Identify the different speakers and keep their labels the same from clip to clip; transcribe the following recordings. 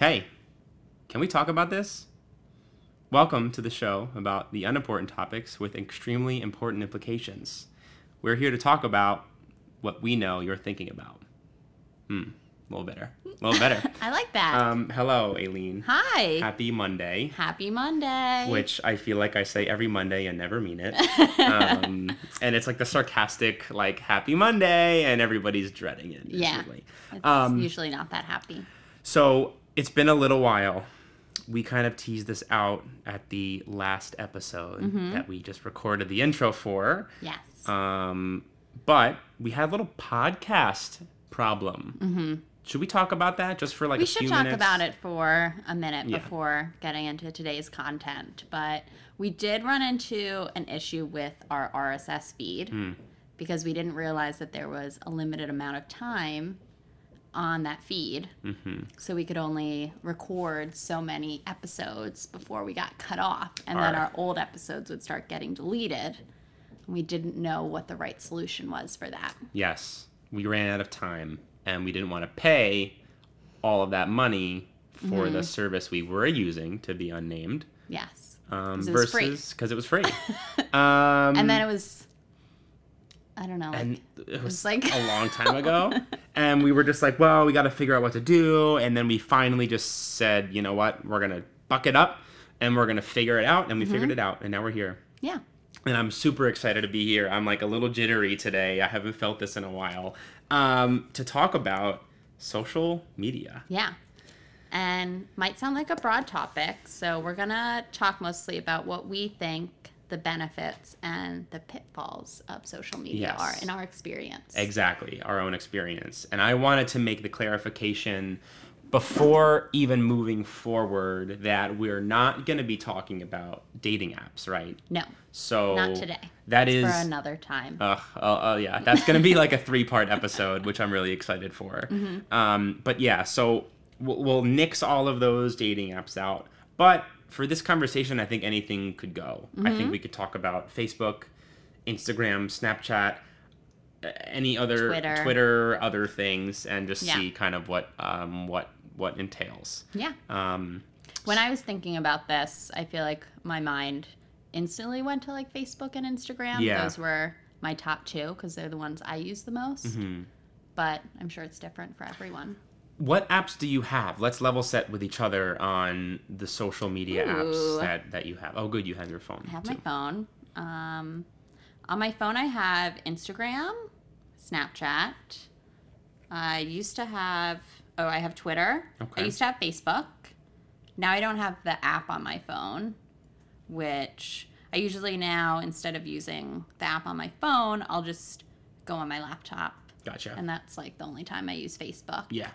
Speaker 1: Hey, can we talk about this? Welcome to the show about the unimportant topics with extremely important implications. We're here to talk about what we know you're thinking about. Hmm, a little better. A little better.
Speaker 2: I like that.
Speaker 1: um, hello, Aileen.
Speaker 2: Hi.
Speaker 1: Happy Monday.
Speaker 2: Happy Monday.
Speaker 1: Which I feel like I say every Monday and never mean it. um, and it's like the sarcastic, like, Happy Monday, and everybody's dreading it.
Speaker 2: Yeah.
Speaker 1: miserably.
Speaker 2: it's
Speaker 1: um,
Speaker 2: usually not that happy.
Speaker 1: So it's been a little while. We kind of teased this out at the last episode
Speaker 2: Mm-hmm.
Speaker 1: that we just recorded the intro for.
Speaker 2: Yes.
Speaker 1: Um, but we had a little podcast problem. Mm-hmm. Should we talk about that just for like
Speaker 2: we
Speaker 1: a
Speaker 2: should talk
Speaker 1: minutes?
Speaker 2: about it for a minute
Speaker 1: Yeah.
Speaker 2: before getting into today's content. But we did run into an issue with our RSS feed
Speaker 1: Hmm.
Speaker 2: because we didn't realize that there was a limited amount of time on that feed.
Speaker 1: Mm-hmm.
Speaker 2: So we could only record so many episodes before we got cut off. And then
Speaker 1: Our-
Speaker 2: our old episodes would start getting deleted. And we didn't know what the right solution was for that.
Speaker 1: Yes, we ran out of time and we didn't want to pay all of that money for
Speaker 2: Mm-hmm.
Speaker 1: the service we were using to be unnamed
Speaker 2: Yes.
Speaker 1: um, versus because it was free. um,
Speaker 2: And then it was, I don't know, like,
Speaker 1: and it was
Speaker 2: like-
Speaker 1: a long time ago and we were just like well we got to figure out what to do and then we finally just said you know what we're gonna buck it up and we're gonna figure it out and we
Speaker 2: Mm-hmm.
Speaker 1: figured it out and now we're here
Speaker 2: yeah.
Speaker 1: and i'm super excited to be here i'm like a little jittery today i haven't felt this in a while um, to talk about social media
Speaker 2: Yeah. And might sound like a broad topic. So we're going to talk mostly about what we think the benefits and the pitfalls of social media
Speaker 1: Yes.
Speaker 2: are in our experience.
Speaker 1: exactly our own experience and i wanted to make the clarification before even moving forward that we're not going to be talking about dating apps right
Speaker 2: no,
Speaker 1: So
Speaker 2: not today.
Speaker 1: That
Speaker 2: It's
Speaker 1: is.
Speaker 2: for another time.
Speaker 1: Ugh, oh, oh yeah, that's gonna be like a three-part episode, which I'm really excited for.
Speaker 2: Mm-hmm.
Speaker 1: Um, but yeah, so we'll, we'll nix all of those dating apps out. But for this conversation, I think anything could go. I
Speaker 2: Mm-hmm.
Speaker 1: think we could talk about Facebook, Instagram, Snapchat, any other
Speaker 2: Twitter.
Speaker 1: Twitter other things, and just
Speaker 2: Yeah.
Speaker 1: see kind of what um, what what entails.
Speaker 2: yeah.
Speaker 1: Um,
Speaker 2: When I was thinking about this, I feel like my mind instantly went to like Facebook and Instagram.
Speaker 1: Yeah.
Speaker 2: Those were my top two because they're the ones I use the most.
Speaker 1: Mm-hmm.
Speaker 2: But I'm sure it's different for everyone.
Speaker 1: What apps do you have? Let's level set with each other on the social media apps that, that you have. Oh, good, you have your phone.
Speaker 2: I have
Speaker 1: too.
Speaker 2: my phone. Um, on my phone, I have Instagram, Snapchat. I used to have, oh, I have Twitter.
Speaker 1: Okay.
Speaker 2: I used to have Facebook. Now I don't have the app on my phone, which I usually now, instead of using the app on my phone, I'll just go on my laptop.
Speaker 1: Gotcha.
Speaker 2: And that's like the only time I use Facebook.
Speaker 1: yeah.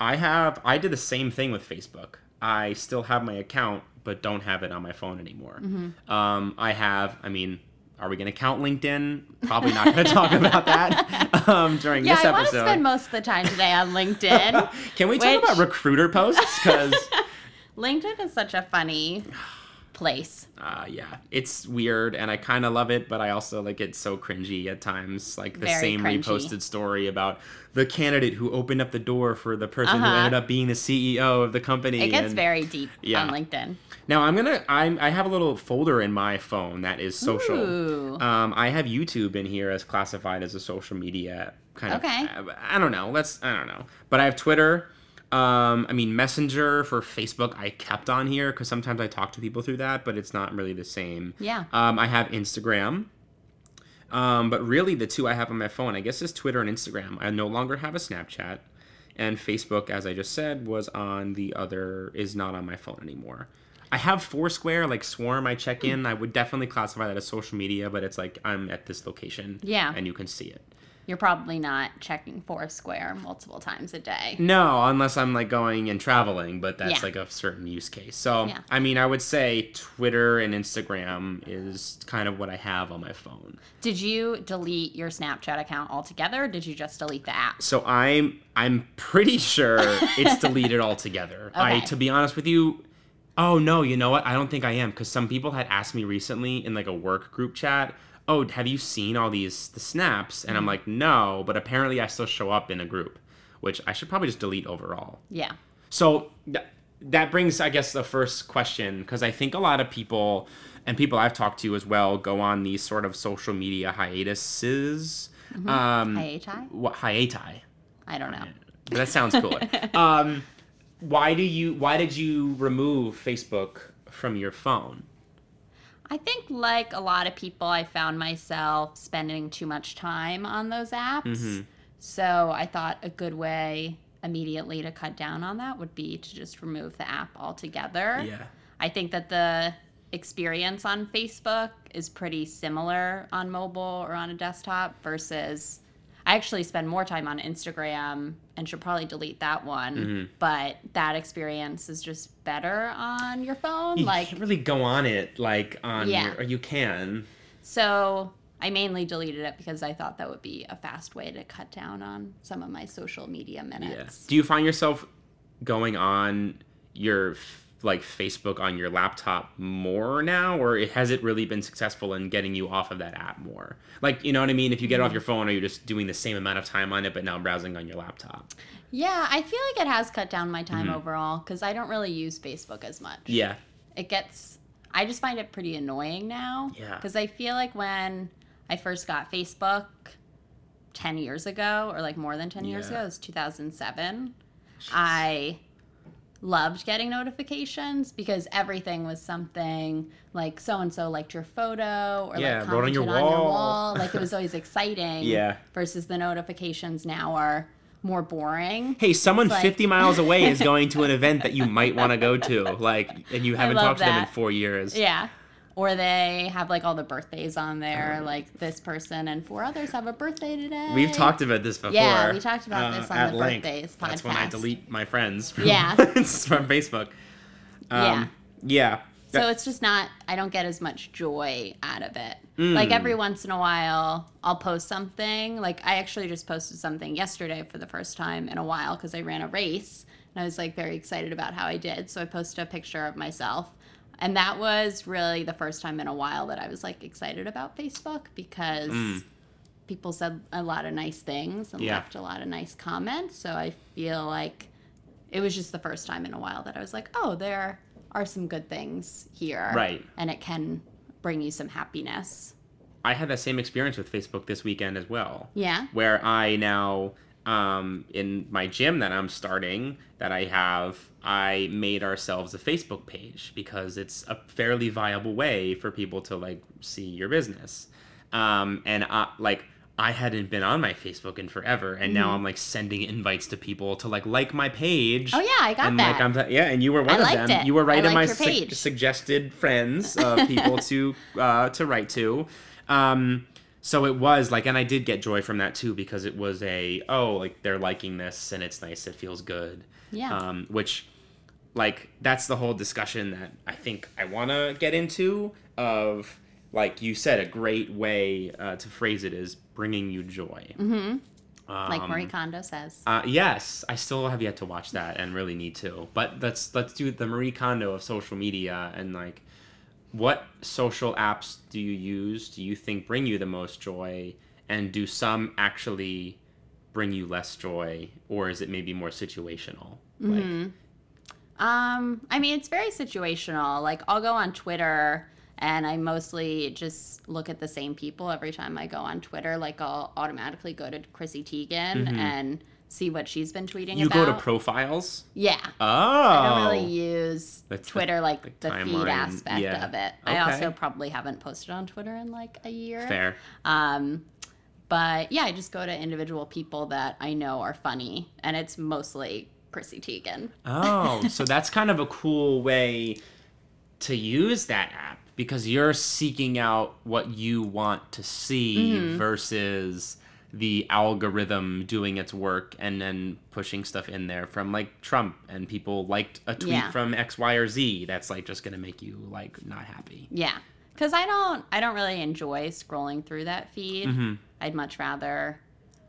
Speaker 1: I have. I did the same thing with Facebook. I still have my account, but don't have it on my phone anymore.
Speaker 2: Mm-hmm.
Speaker 1: Um, I have. I mean, are we going to count LinkedIn? Probably not going to talk about that um, during
Speaker 2: Yeah,
Speaker 1: this
Speaker 2: I want to
Speaker 1: episode.
Speaker 2: spend most of the time today on LinkedIn.
Speaker 1: Can we talk about recruiter posts? Because
Speaker 2: LinkedIn is such a funny place.
Speaker 1: uh, yeah, it's weird, and I kind of love it, but I also like it's so cringy at times. Like the
Speaker 2: Very
Speaker 1: same
Speaker 2: cringy.
Speaker 1: reposted story about the candidate who opened up the door for the person who
Speaker 2: Uh-huh.
Speaker 1: ended up being the CEO of the company.
Speaker 2: It gets
Speaker 1: and-
Speaker 2: very deep
Speaker 1: Yeah.
Speaker 2: on LinkedIn.
Speaker 1: Now I'm gonna I'm I have a little folder in my phone that is social.
Speaker 2: Ooh.
Speaker 1: Um, I have YouTube in here as classified as a social media kind of.
Speaker 2: Okay.
Speaker 1: I, I don't know. Let's I don't know. But I have Twitter. Um, I mean Messenger for Facebook. I kept on here because sometimes I talk to people through that, but it's not really the same.
Speaker 2: Yeah.
Speaker 1: Um, I have Instagram. Um, but really, the two I have on my phone, I guess, is Twitter and Instagram. I no longer have a Snapchat, and Facebook, as I just said, was on the other is not on my phone anymore. I have Foursquare, like Swarm. I check in. I would definitely classify that as social media, but it's like I'm at this location,
Speaker 2: Yeah.
Speaker 1: and you can see it.
Speaker 2: You're probably not checking Foursquare multiple times a day.
Speaker 1: No, unless I'm like going and traveling, but that's
Speaker 2: Yeah.
Speaker 1: like a certain use case. So,
Speaker 2: Yeah.
Speaker 1: I mean, I would say Twitter and Instagram is kind of what I have on my phone.
Speaker 2: Did you delete your Snapchat account altogether or did you just delete the app?
Speaker 1: So I'm I'm pretty sure it's deleted altogether. I
Speaker 2: Okay.
Speaker 1: to be honest with you, oh no, you know what? I don't think I am because some people had asked me recently in like a work group chat, "Oh, have you seen all these the snaps?" And I'm like, "No," but apparently I still show up in a group, which I should probably just delete overall.
Speaker 2: Yeah.
Speaker 1: So th- that brings, I guess, the first question because I think a lot of people and people I've talked to as well go on these sort of social media hiatuses. Um,
Speaker 2: Hiati?
Speaker 1: what hiati?
Speaker 2: I don't know.
Speaker 1: But that sounds cooler. um, why do you? Why did you remove Facebook from your phone?
Speaker 2: I think, like a lot of people, I found myself spending too much time on those apps.
Speaker 1: Mm-hmm.
Speaker 2: So I thought a good way immediately to cut down on that would be to just remove the app altogether.
Speaker 1: Yeah.
Speaker 2: I think that the experience on Facebook is pretty similar on mobile or on a desktop versus I actually spend more time on Instagram and should probably delete that one.
Speaker 1: Mm-hmm.
Speaker 2: But that experience is just better on your phone.
Speaker 1: You
Speaker 2: like
Speaker 1: can't really go on it like on
Speaker 2: Yeah.
Speaker 1: your, or you can.
Speaker 2: So I mainly deleted it because I thought that would be a fast way to cut down on some of my social media minutes.
Speaker 1: Do you find yourself going on your like Facebook on your laptop more now, or has it really been successful in getting you off of that app more? Like, you know what I mean? If you get off your phone, are you just doing the same amount of time on it, but now browsing on your laptop?
Speaker 2: Yeah, I feel like it has cut down my time overall because I don't really use Facebook as much.
Speaker 1: Mm-hmm. Yeah.
Speaker 2: It gets, I just find it pretty annoying now.
Speaker 1: Yeah.
Speaker 2: Because I feel like when I first got Facebook 10 years ago, or like more than 10 years ago, it was 2007, I loved getting notifications because everything was something like so and so liked your photo or
Speaker 1: Yeah,
Speaker 2: like
Speaker 1: wrote on your
Speaker 2: on your
Speaker 1: wall.
Speaker 2: wall. Like it was always exciting.
Speaker 1: Yeah.
Speaker 2: Versus the notifications now are more boring.
Speaker 1: Hey, someone
Speaker 2: like-
Speaker 1: 50 miles away is going to an event that you might want to go to, like, and you haven't talked to them in four years.
Speaker 2: Yeah. Or they have like all the birthdays on there, like this person and four others have a birthday today.
Speaker 1: We've talked about this before.
Speaker 2: Yeah, we talked about
Speaker 1: uh,
Speaker 2: this on
Speaker 1: at
Speaker 2: the
Speaker 1: length.
Speaker 2: birthdays
Speaker 1: That's when I delete my friends. From,
Speaker 2: Yeah.
Speaker 1: from Facebook. Um, yeah.
Speaker 2: So it's just not, I don't get as much joy out of it.
Speaker 1: Mm.
Speaker 2: Like every once in a while, I'll post something. Like I actually just posted something yesterday for the first time in a while because I ran a race and I was like very excited about how I did. So I posted a picture of myself. And that was really the first time in a while that I was like excited about Facebook because people said a lot of nice things and
Speaker 1: Mm. Yeah.
Speaker 2: left a lot of nice comments. So I feel like it was just the first time in a while that I was like, oh, there are some good things here.
Speaker 1: Right.
Speaker 2: And it can bring you some happiness.
Speaker 1: I had that same experience with Facebook this weekend as well.
Speaker 2: Yeah.
Speaker 1: Where I now, um, in my gym that I'm starting, that I have, I made ourselves a Facebook page because it's a fairly viable way for people to like see your business. Um, and I, like, I hadn't been on my Facebook in forever, and now I'm like sending invites to people to like like my page.
Speaker 2: Mm-hmm. Oh, yeah, I got
Speaker 1: and,
Speaker 2: that.
Speaker 1: Like, I'm, yeah, and you were one
Speaker 2: I
Speaker 1: of them.
Speaker 2: it.
Speaker 1: You were right
Speaker 2: I
Speaker 1: in my su- suggested friends of people to uh, to write to. Um, so it was like, and I did get joy from that too because it was a oh like they're liking this and it's nice. It feels good.
Speaker 2: Yeah.
Speaker 1: Um, which like that's the whole discussion that I think I want to get into of like you said a great way uh, to phrase it is bringing you joy.
Speaker 2: Mm-hmm. like
Speaker 1: Um,
Speaker 2: Marie Kondo says.
Speaker 1: uh, yes, I still have yet to watch that and really need to. But let's let's do the Marie Kondo of social media and like what social apps do you use? Do you think bring you the most joy? And do some actually bring you less joy, or is it maybe more situational? Like,
Speaker 2: Um, I mean, it's very situational. Like, I'll go on Twitter and I mostly just look at the same people every time I go on Twitter. Like, I'll automatically go to Chrissy Teigen and see what she's been tweeting
Speaker 1: you
Speaker 2: about.
Speaker 1: go to profiles.
Speaker 2: yeah.
Speaker 1: Oh,
Speaker 2: I don't really use
Speaker 1: That's the-
Speaker 2: Twitter like
Speaker 1: the
Speaker 2: the, feed aspect
Speaker 1: yeah.
Speaker 2: of it. I also probably haven't posted on Twitter in like a year.
Speaker 1: fair.
Speaker 2: Um, but yeah, I just go to individual people that I know are funny, and it's mostly Chrissy Teigen.
Speaker 1: Oh, so that's kind of a cool way to use that app because you're seeking out what you want to see
Speaker 2: Mm-hmm.
Speaker 1: versus the algorithm doing its work and then pushing stuff in there from like Trump and people liked a tweet
Speaker 2: Yeah.
Speaker 1: from X, Y, or Z. That's like just gonna make you like not happy.
Speaker 2: Yeah, because I don't, I don't really enjoy scrolling through that feed.
Speaker 1: Mm-hmm.
Speaker 2: I'd much rather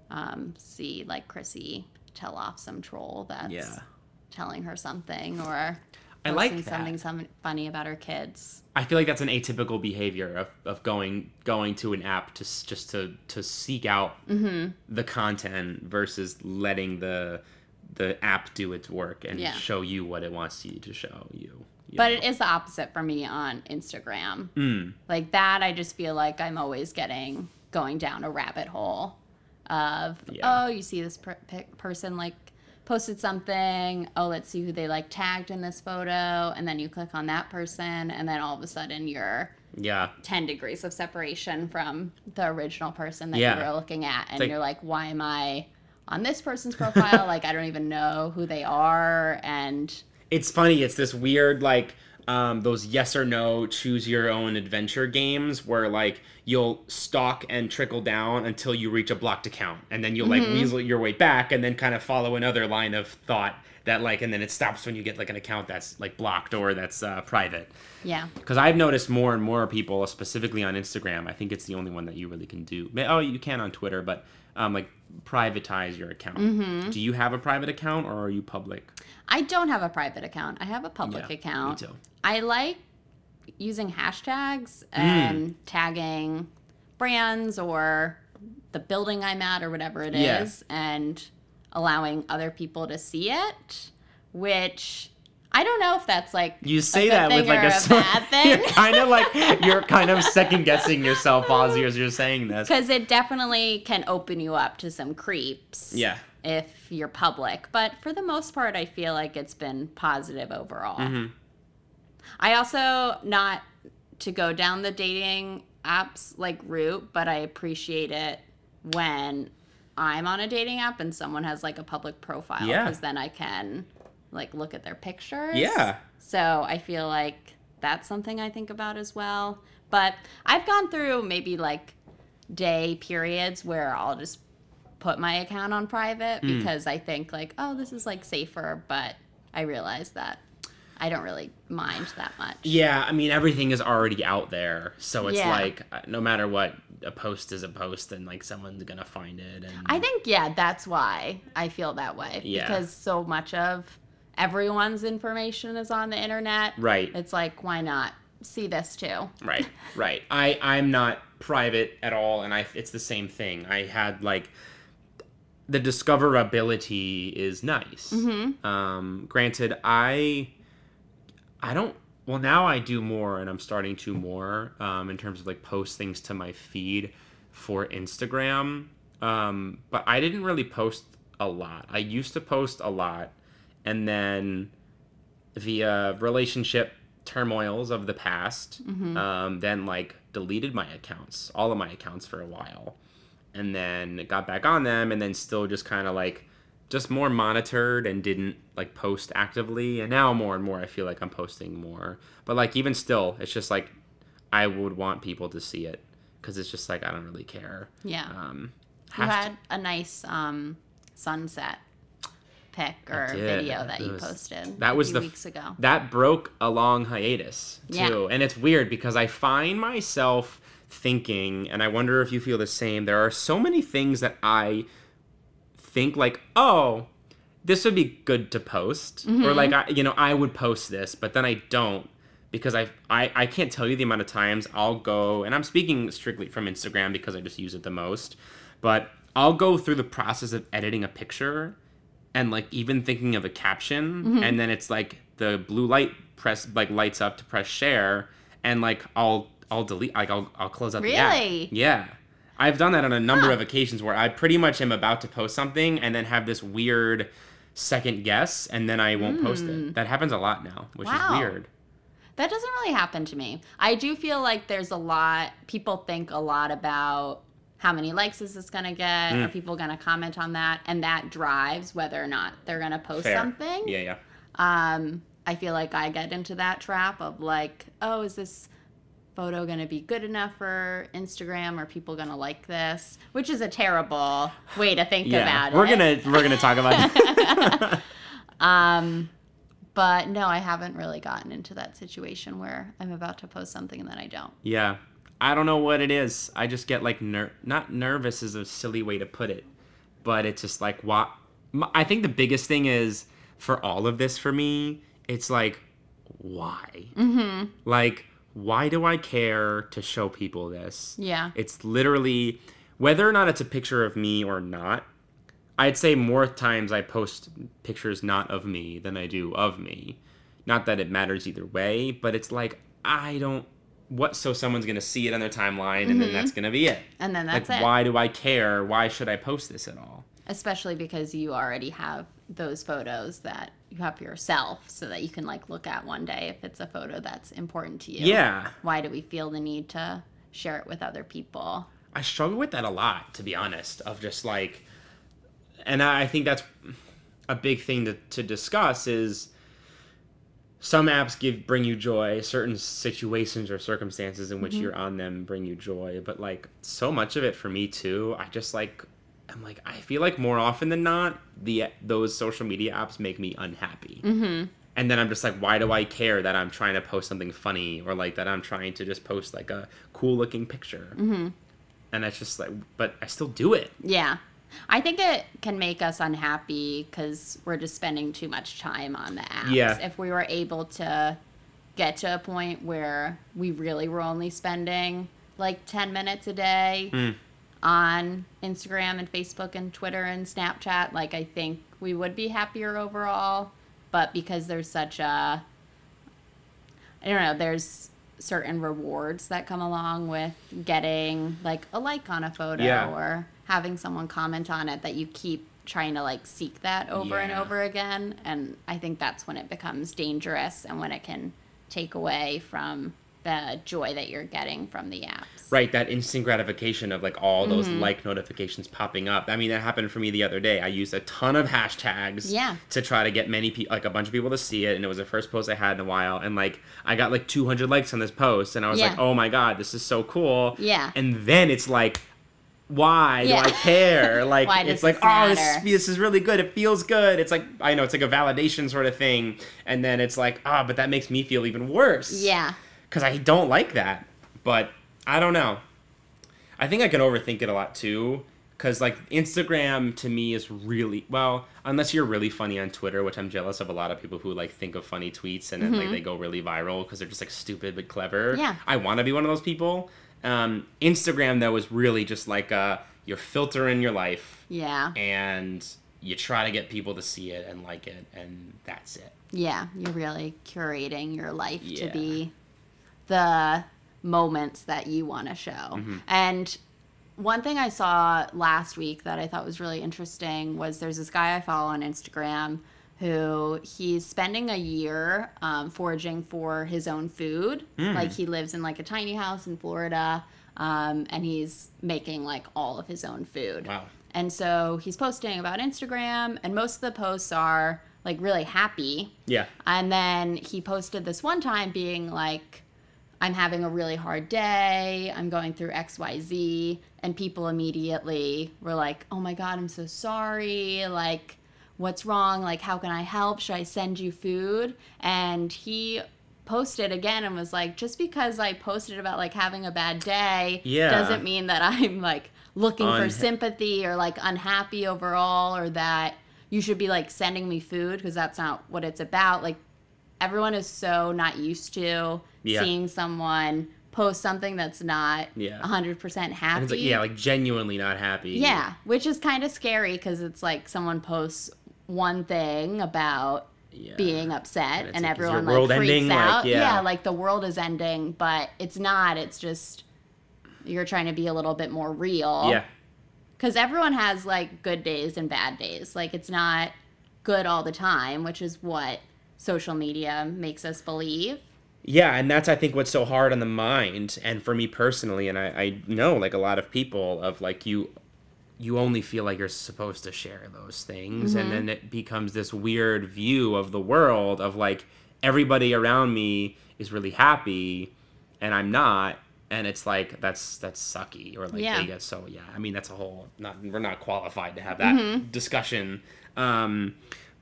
Speaker 2: um, see like Chrissy tell off some troll that's
Speaker 1: Yeah.
Speaker 2: telling her something or
Speaker 1: I like that.
Speaker 2: something some funny about her kids.
Speaker 1: I feel like that's an atypical behavior of, of going going to an app to just to to seek out
Speaker 2: Mm-hmm.
Speaker 1: the content versus letting the the app do its work and
Speaker 2: Yeah.
Speaker 1: show you what it wants you to show you. you
Speaker 2: But
Speaker 1: know?
Speaker 2: it is the opposite for me on Instagram.
Speaker 1: Mm.
Speaker 2: Like that, I just feel like I'm always getting going down a rabbit hole of
Speaker 1: Yeah.
Speaker 2: oh, you see this per- person like posted something. Oh, let's see who they like tagged in this photo, and then you click on that person, and then all of a sudden you're
Speaker 1: yeah.
Speaker 2: 10 degrees of separation from the original person that
Speaker 1: Yeah.
Speaker 2: you were looking at and
Speaker 1: like-
Speaker 2: you're like why am i on this person's profile like i don't even know who they are and
Speaker 1: it's funny it's this weird like um, those yes or no choose your own adventure games where like you'll stalk and trickle down until you reach a blocked account. And then you'll like weasel your way back and then kind of follow another line of thought that like and then it stops when you get like an account that's like blocked or that's uh, private.
Speaker 2: Yeah.
Speaker 1: Because i've noticed more and more people specifically on instagram i think it's the only one that you really can do. Oh you can on twitter but um, like privatize your account. Do you have a private account or are you public?
Speaker 2: I don't have a private account. I have a public
Speaker 1: Yeah,
Speaker 2: account.
Speaker 1: me too.
Speaker 2: i like using hashtags
Speaker 1: Mm.
Speaker 2: and tagging brands or the building i'm at or whatever it is,
Speaker 1: Yeah.
Speaker 2: and allowing other people to see it which I don't know if that's like
Speaker 1: You say that with like a,
Speaker 2: a bad thing.
Speaker 1: You're kind of like you're kind of second guessing yourself Ozzy, as you're, you're saying this.
Speaker 2: Because it definitely can open you up to some creeps.
Speaker 1: Yeah.
Speaker 2: If you're public. But for the most part, I feel like it's been positive overall.
Speaker 1: Mm-hmm.
Speaker 2: I also, not to go down the dating apps like route, but I appreciate it when I'm on a dating app and someone has like a public profile.
Speaker 1: Yeah.
Speaker 2: Because then I can like look at their pictures.
Speaker 1: Yeah.
Speaker 2: So I feel like that's something I think about as well. But I've gone through maybe like day periods where I'll just put my account on private
Speaker 1: Hmm.
Speaker 2: because I think like, oh, this is like safer, but I realize that I don't really mind that much.
Speaker 1: Yeah, I mean everything is already out there, so it's
Speaker 2: Yeah.
Speaker 1: like uh, no matter what, a post is a post, and like someone's gonna find it. And
Speaker 2: I think yeah, that's why I feel that way
Speaker 1: Yeah.
Speaker 2: because so much of everyone's information is on the internet.
Speaker 1: Right.
Speaker 2: It's like why not see this too?
Speaker 1: right, right. I I'm not private at all, and I it's the same thing. I had like the discoverability is nice.
Speaker 2: Mm-hmm.
Speaker 1: Um, granted, I I don't. Well, now I do more, and I'm starting to more um, in terms of like post things to my feed for Instagram. Um, but I didn't really post a lot. I used to post a lot, and then via relationship turmoils of the past, um, then like deleted my accounts, all of my accounts for a while, and then got back on them, and then still just kind of like just more monitored and didn't like post actively. And now more and more, I feel like I'm posting more. But like even still, it's just like I would want people to see it because it's just like I don't really care.
Speaker 2: Yeah.
Speaker 1: Um,
Speaker 2: You had a nice um, sunset pic or video that
Speaker 1: It
Speaker 2: you
Speaker 1: was-
Speaker 2: posted
Speaker 1: that
Speaker 2: a
Speaker 1: was
Speaker 2: few
Speaker 1: the
Speaker 2: weeks ago.
Speaker 1: that broke a long hiatus too
Speaker 2: Yeah.
Speaker 1: and it's weird because i find myself thinking and i wonder if you feel the same there are so many things that i think like oh this would be good to post
Speaker 2: Mm-hmm.
Speaker 1: or like I, you know i would post this but then i don't because I, I i can't tell you the amount of times i'll go and i'm speaking strictly from instagram because i just use it the most but i'll go through the process of editing a picture and like even thinking of a caption
Speaker 2: Mm-hmm.
Speaker 1: and then it's like the blue light press like lights up to press share and like I'll I'll delete like I'll I'll close out the app.
Speaker 2: Really?
Speaker 1: Yeah. I've done that on a number
Speaker 2: Huh.
Speaker 1: of occasions where I pretty much am about to post something and then have this weird second guess and then I won't post it. That happens a lot now, which
Speaker 2: Hmm. Wow.
Speaker 1: is weird.
Speaker 2: That doesn't really happen to me. I do feel like there's a lot, people think a lot about how many likes is this going to get?
Speaker 1: Mm.
Speaker 2: Are people going to comment on that? And that drives whether or not they're going to post
Speaker 1: Fair.
Speaker 2: something.
Speaker 1: Yeah, yeah.
Speaker 2: Um, I feel like I get into that trap of like, oh, is this photo going to be good enough for Instagram? Are people going to like this? Which is a terrible way to think
Speaker 1: Yeah.
Speaker 2: about
Speaker 1: We're
Speaker 2: it.
Speaker 1: going to we're going to talk about
Speaker 2: Um, but no, I haven't really gotten into that situation where I'm about to post something and then I don't.
Speaker 1: Yeah. I don't know what it is. I just get like ner- not nervous is a silly way to put it, but it's just like what I think the biggest thing is for all of this for me, it's like why? Mm-hmm. Like why do I care to show people this?
Speaker 2: Yeah.
Speaker 1: It's literally whether or not it's a picture of me or not. I'd say more times I post pictures not of me than I do of me. Not that it matters either way, but it's like I don't what so someone's gonna see it on their timeline and then mm-hmm. that's gonna be it.
Speaker 2: And then that's
Speaker 1: like
Speaker 2: it.
Speaker 1: why do I care? Why should I post this at all?
Speaker 2: Especially because you already have those photos that you have for yourself so that you can like look at one day if it's a photo that's important to you.
Speaker 1: Yeah.
Speaker 2: Why do we feel the need to share it with other people?
Speaker 1: I struggle with that a lot, to be honest, of just like, and I think that's a big thing to, to discuss is some apps give bring you joy, certain situations or circumstances in which mm-hmm. you're on them bring you joy, but like so much of it for me too, I just like I'm like I feel like more often than not the those social media apps make me unhappy. Mm-hmm. And then I'm just like, why do I care that I'm trying to post something funny or like that I'm trying to just post like a cool looking picture? Mm-hmm and it's just like but i still do it
Speaker 2: Yeah. I think it can make us unhappy because we're just spending too much time on the apps.
Speaker 1: Yeah.
Speaker 2: If we were able to get to a point where we really were only spending like 10 minutes a day
Speaker 1: Hmm.
Speaker 2: On Instagram and Facebook and Twitter and Snapchat, like I think we would be happier overall. But because there's such a, I don't know, there's certain rewards that come along with getting like a like on a photo
Speaker 1: Yeah.
Speaker 2: or having someone comment on it that you keep trying to like seek that over and over again and i think that's when it becomes dangerous and when it can take away from the joy that you're getting from the apps
Speaker 1: right that instant gratification of like all those like notifications popping up i mean that happened for me the other day i used a ton of hashtags
Speaker 2: Yeah.
Speaker 1: to try to get many people like a bunch of people to see it and it was the first post i had in a while and like i got like 200 likes on this post and i was
Speaker 2: Yeah.
Speaker 1: like oh my god this is so cool
Speaker 2: Yeah.
Speaker 1: and then it's like why
Speaker 2: Yeah.
Speaker 1: do I care? Like it's like, oh, this is, this is really good. It feels good. It's like I know it's like a validation sort of thing, and then it's like, ah, but that makes me feel even worse.
Speaker 2: yeah
Speaker 1: because I don't like that. But I don't know. I think I can overthink it a lot too. Because like Instagram to me is really well, unless you're really funny on Twitter, which I'm jealous of a lot of people who like think of funny tweets and then like they go really viral because they're just like stupid but clever.
Speaker 2: Yeah.
Speaker 1: I want to be one of those people. Um, Instagram though is really just like uh, you're filtering your life
Speaker 2: yeah
Speaker 1: and you try to get people to see it and like it and that's it.
Speaker 2: yeah you're really curating your life to be the moments that you want to show
Speaker 1: Mm-hmm.
Speaker 2: and one thing I saw last week that I thought was really interesting was there's this guy I follow on Instagram who he's spending a year um, foraging for his own food.
Speaker 1: Hmm.
Speaker 2: Like he lives in like a tiny house in Florida, um, and he's making like all of his own food.
Speaker 1: Wow.
Speaker 2: And so he's posting about Instagram, and most of the posts are like really happy.
Speaker 1: Yeah.
Speaker 2: And then he posted this one time being like, I'm having a really hard day. I'm going through XYZ. And people immediately were like, oh my God, I'm so sorry. Like, what's wrong? Like, how can I help? Should I send you food? And he posted again and was like, just because I posted about like having a bad day
Speaker 1: Yeah.
Speaker 2: doesn't mean that I'm like looking for sympathy or like unhappy overall or that you should be like sending me food because that's not what it's about. Like everyone is so not used to
Speaker 1: Yeah.
Speaker 2: seeing someone post something that's not
Speaker 1: Yeah.
Speaker 2: 100% happy.
Speaker 1: Like yeah, like genuinely not happy.
Speaker 2: yeah, which is kind of scary because it's like someone posts one thing about
Speaker 1: Yeah.
Speaker 2: being upset
Speaker 1: And
Speaker 2: and,
Speaker 1: like,
Speaker 2: everyone
Speaker 1: world
Speaker 2: like freaks
Speaker 1: ending? Like,
Speaker 2: out.
Speaker 1: yeah.
Speaker 2: like the world is ending, but it's not. It's just you're trying to be a little bit more real.
Speaker 1: Yeah.
Speaker 2: Because everyone has like good days and bad days. Like it's not good all the time, which is what social media makes us believe.
Speaker 1: Yeah, and that's I think what's so hard on the mind, and for me personally, and I, I know like a lot of people of like you, you only feel like you're supposed to share those things, and then it becomes this weird view of the world of like everybody around me is really happy, and I'm not, and it's like that's that's sucky or like
Speaker 2: Yeah.
Speaker 1: so yeah. I mean that's a whole not we're not qualified to have that discussion, um,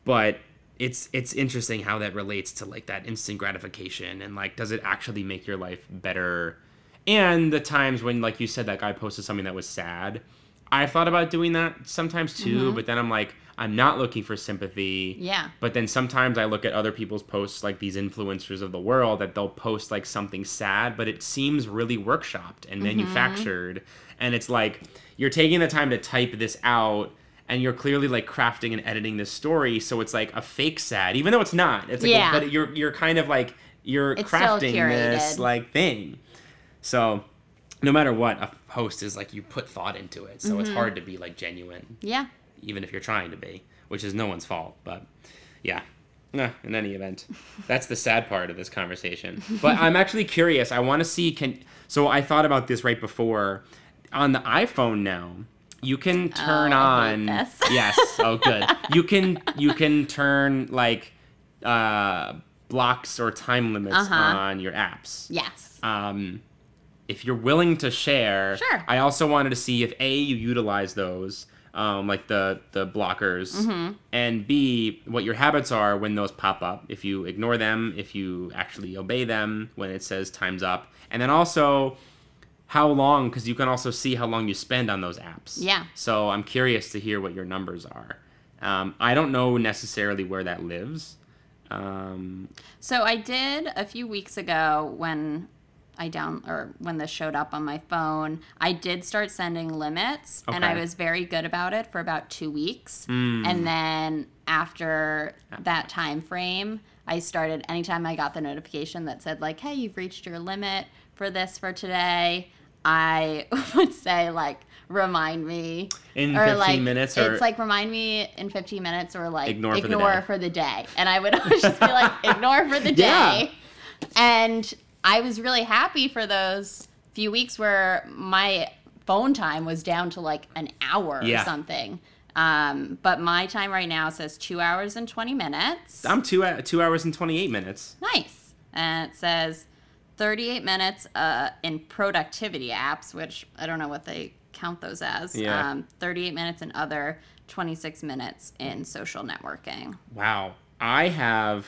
Speaker 1: but it's it's interesting how that relates to like that instant gratification and like does it actually make your life better? And the times when like you said that guy posted something that was sad i thought about doing that sometimes too mm-hmm. but then i'm like i'm not looking for sympathy.
Speaker 2: Yeah.
Speaker 1: but then sometimes i look at other people's posts like these influencers of the world that they'll post like something sad but it seems really workshopped and mm-hmm. manufactured. And it's like you're taking the time to type this out and you're clearly like crafting and editing this story, so it's like a fake sad, even though it's not. It's like,
Speaker 2: Yeah.
Speaker 1: but you're you're kind of like you're
Speaker 2: It's
Speaker 1: crafting this like thing. So, no matter what, a post is like you put thought into it, so
Speaker 2: Mm-hmm.
Speaker 1: it's hard to be like genuine,
Speaker 2: Yeah.
Speaker 1: even if you're trying to be, which is no one's fault. But yeah, nah, in any event, that's the sad part of this conversation. But I'm actually curious. I want to see can. So I thought about this right before. On the iPhone now, you can turn
Speaker 2: Oh,
Speaker 1: on. Yes. Oh, good. You can you can turn like uh, blocks or time limits
Speaker 2: Uh-huh.
Speaker 1: on your apps
Speaker 2: Yes.
Speaker 1: um, if you're willing to share,
Speaker 2: Sure.
Speaker 1: I also wanted to see if a you utilize those, um, like the the blockers,
Speaker 2: Mm-hmm.
Speaker 1: and b what your habits are when those pop up. If you ignore them, if you actually obey them when it says time's up, and then also how long because you can also see how long you spend on those apps.
Speaker 2: Yeah.
Speaker 1: So I'm curious to hear what your numbers are. Um, I don't know necessarily where that lives. Um,
Speaker 2: So I did a few weeks ago when I down or when this showed up on my phone, I did start sending limits and I was very good about it for about 2 weeks.
Speaker 1: Hmm.
Speaker 2: And then after that time frame, I started anytime I got the notification that said like, "Hey, you've reached your limit for this for today." I would say like remind me
Speaker 1: In
Speaker 2: or
Speaker 1: 15
Speaker 2: like
Speaker 1: minutes or-
Speaker 2: it's like remind me in 15 minutes or like
Speaker 1: Ignore for the day.
Speaker 2: for the day and i would always just be like ignore for the
Speaker 1: Yeah.
Speaker 2: day and i was really happy for those few weeks where my phone time was down to like an hour
Speaker 1: Yeah.
Speaker 2: or something um, but my time right now says two hours and 20 minutes
Speaker 1: I'm two two hours and 28 minutes.
Speaker 2: nice and it says 38 minutes uh, in productivity apps which i don't know what they count those as
Speaker 1: Yeah.
Speaker 2: um, 38 minutes in other 26 minutes in social networking
Speaker 1: Wow. I have.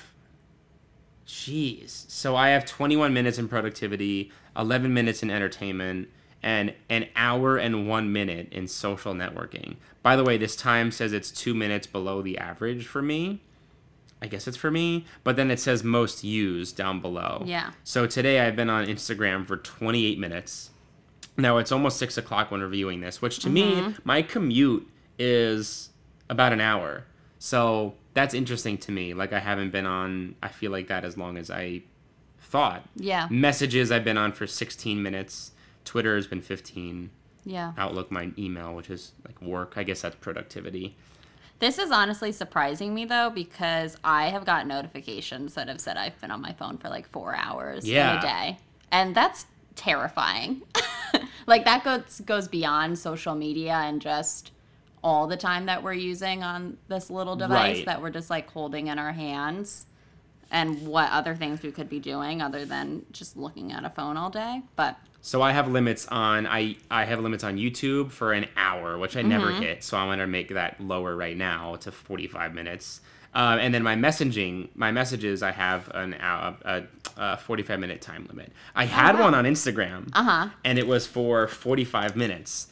Speaker 1: Jeez. So I have 21 minutes in productivity, 11 minutes in entertainment, and an hour and one minute in social networking. By the way, this time says it's two minutes below the average for me. I guess it's for me, but then it says most used down below.
Speaker 2: Yeah.
Speaker 1: So today I've been on Instagram for 28 minutes. Now it's almost six o'clock when reviewing this, which to me, mm-hmm. my commute is about an hour. So that's interesting to me. Like I haven't been on, I feel like that as long as I thought.
Speaker 2: yeah
Speaker 1: Messages I've been on for 16 minutes. Twitter has been 15.
Speaker 2: yeah
Speaker 1: Outlook, my email, which is like work. I guess that's productivity.
Speaker 2: This is honestly surprising me though because I have got notifications that have said I've been on my phone for like four hours
Speaker 1: Yeah.
Speaker 2: in a day, and that's terrifying. like that goes goes beyond social media and just all the time that we're using on this little device
Speaker 1: Right.
Speaker 2: that we're just like holding in our hands, and what other things we could be doing other than just looking at a phone all day. But
Speaker 1: So I have limits on I I have limits on YouTube for an hour, which I never hit. So I'm gonna make that lower right now to 45 minutes. Um, and then my messaging, my messages, I have an hour, a, a 45 minute time limit. I had
Speaker 2: wow.
Speaker 1: one on Instagram,
Speaker 2: uh-huh.
Speaker 1: and it was for 45 minutes.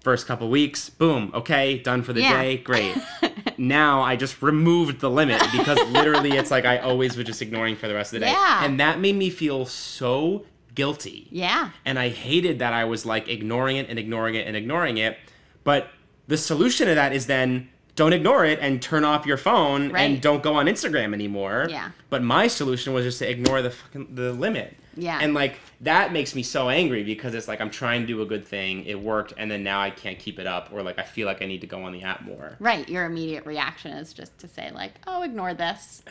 Speaker 1: First couple weeks, boom, okay, done for the
Speaker 2: Yeah.
Speaker 1: day, great. now I just removed the limit because literally it's like I always was just ignoring for the rest of the day,
Speaker 2: Yeah.
Speaker 1: and that made me feel so guilty
Speaker 2: yeah,
Speaker 1: and I hated that I was like ignoring it and ignoring it and ignoring it. But the solution to that is then don't ignore it and turn off your phone
Speaker 2: Right.
Speaker 1: and don't go on Instagram anymore.
Speaker 2: Yeah.
Speaker 1: But my solution was just to ignore the fucking the limit.
Speaker 2: Yeah.
Speaker 1: And like that makes me so angry because it's like I'm trying to do a good thing, it worked, and then now I can't keep it up, or like I feel like I need to go on the app more.
Speaker 2: Right. Your immediate reaction is just to say, like, oh, ignore this.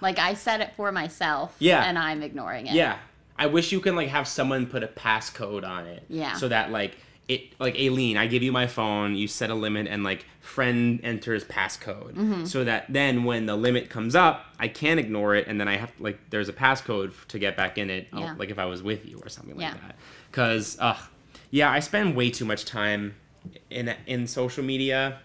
Speaker 2: Like, I said it for myself.
Speaker 1: Yeah.
Speaker 2: And I'm ignoring it.
Speaker 1: Yeah. I wish you can like have someone put a passcode on it.
Speaker 2: Yeah.
Speaker 1: So that like it like Aileen, I give you my phone, you set a limit and like friend enters passcode.
Speaker 2: Mm-hmm.
Speaker 1: So that then when the limit comes up, I can't ignore it and then I have like there's a passcode to get back in it uh,
Speaker 2: Yeah.
Speaker 1: like if I was with you or something like that. Cuz uh yeah, I spend way too much time in in social media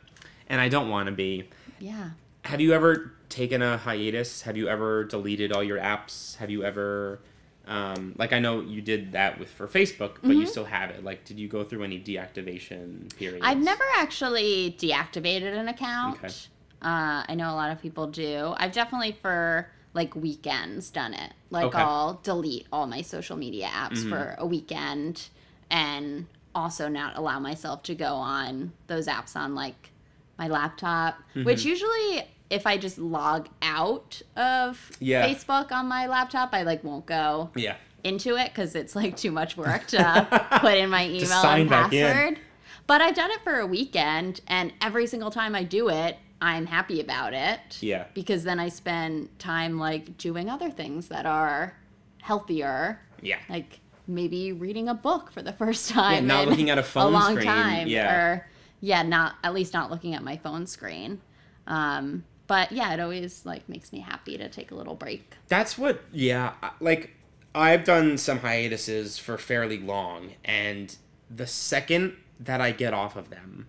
Speaker 1: and I don't want to be.
Speaker 2: Yeah.
Speaker 1: Have you ever taken a hiatus? Have you ever deleted all your apps? Have you ever, um, like I know you did that with for Facebook, but
Speaker 2: Mm-hmm.
Speaker 1: you still have it. Like, did you go through any deactivation periods?
Speaker 2: I've never actually deactivated an account.
Speaker 1: Okay.
Speaker 2: Uh, I know a lot of people do. I've definitely for like weekends done it. Like
Speaker 1: Okay. Mm-hmm.
Speaker 2: I'll delete all my social media apps for a weekend and also not allow myself to go on those apps on like my laptop, which usually if I just log out of
Speaker 1: Yeah.
Speaker 2: Facebook on my laptop, I like won't go
Speaker 1: Yeah.
Speaker 2: into it because it's like too much work to put in my email and password. But I've done it for a weekend, and every single time I do it, I'm happy about it.
Speaker 1: Yeah.
Speaker 2: Because then I spend time like doing other things that are healthier,
Speaker 1: Yeah.
Speaker 2: like maybe reading a book for the first time.
Speaker 1: not
Speaker 2: in
Speaker 1: looking at a phone
Speaker 2: long
Speaker 1: screen,
Speaker 2: time.
Speaker 1: yeah.
Speaker 2: Or yeah, not at least not looking at my phone screen. Um, but yeah, it always like makes me happy to take a little break.
Speaker 1: That's what, yeah, like I've done some hiatuses for fairly long, and the second that I get off of them,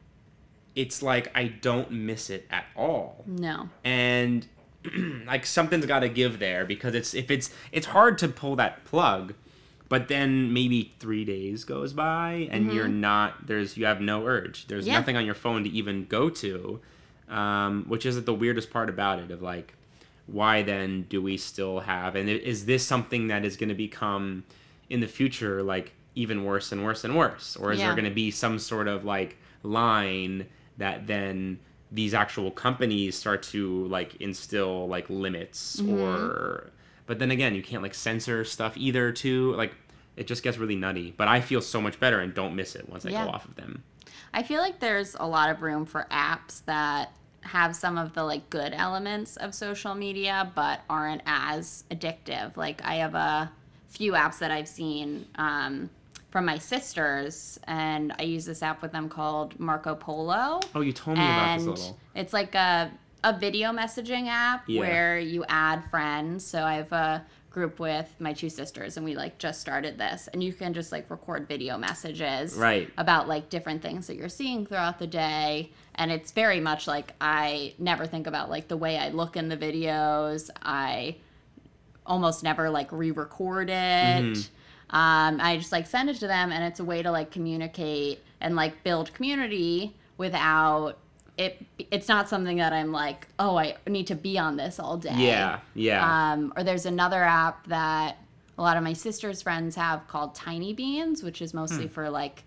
Speaker 1: it's like I don't miss it at all.
Speaker 2: No.
Speaker 1: And like something's got to give there because it's if it's it's hard to pull that plug, but then maybe 3 days goes by and you're not there's you have no urge. There's
Speaker 2: Mm-hmm. Yeah.
Speaker 1: nothing on your phone to even go to. Um, which is the weirdest part about it of like why then do we still have and is this something that is going to become in the future like even worse and worse and worse? Or is there going to be some sort of like line that then these actual companies start to like instill like limits
Speaker 2: Mm-hmm.
Speaker 1: or but then again you can't like censor stuff either too? Like it just gets really nutty but i feel so much better and don't miss it once i
Speaker 2: Yeah.
Speaker 1: go off of them
Speaker 2: I feel like there's a lot of room for apps that have some of the like good elements of social media but aren't as addictive. Like I have a few apps that I've seen um, from my sisters and I use this app with them called Marco Polo.
Speaker 1: oh you told me about this a
Speaker 2: and
Speaker 1: little
Speaker 2: it's like a a video messaging app
Speaker 1: Yeah.
Speaker 2: where you add friends. So I have a group with my two sisters and we like just started this and you can just like record video messages
Speaker 1: Right.
Speaker 2: about like different things that you're seeing throughout the day and it's very much like I never think about like the way I look in the videos. I almost never like re-record it.
Speaker 1: Mm-hmm.
Speaker 2: Um, I just like send it to them, and it's a way to like communicate and like build community without it. It's not something that I'm like, oh, I need to be on this all day.
Speaker 1: yeah yeah
Speaker 2: Um, or there's another app that a lot of my sister's friends have called Tinybeans, which is mostly
Speaker 1: Hmm.
Speaker 2: for like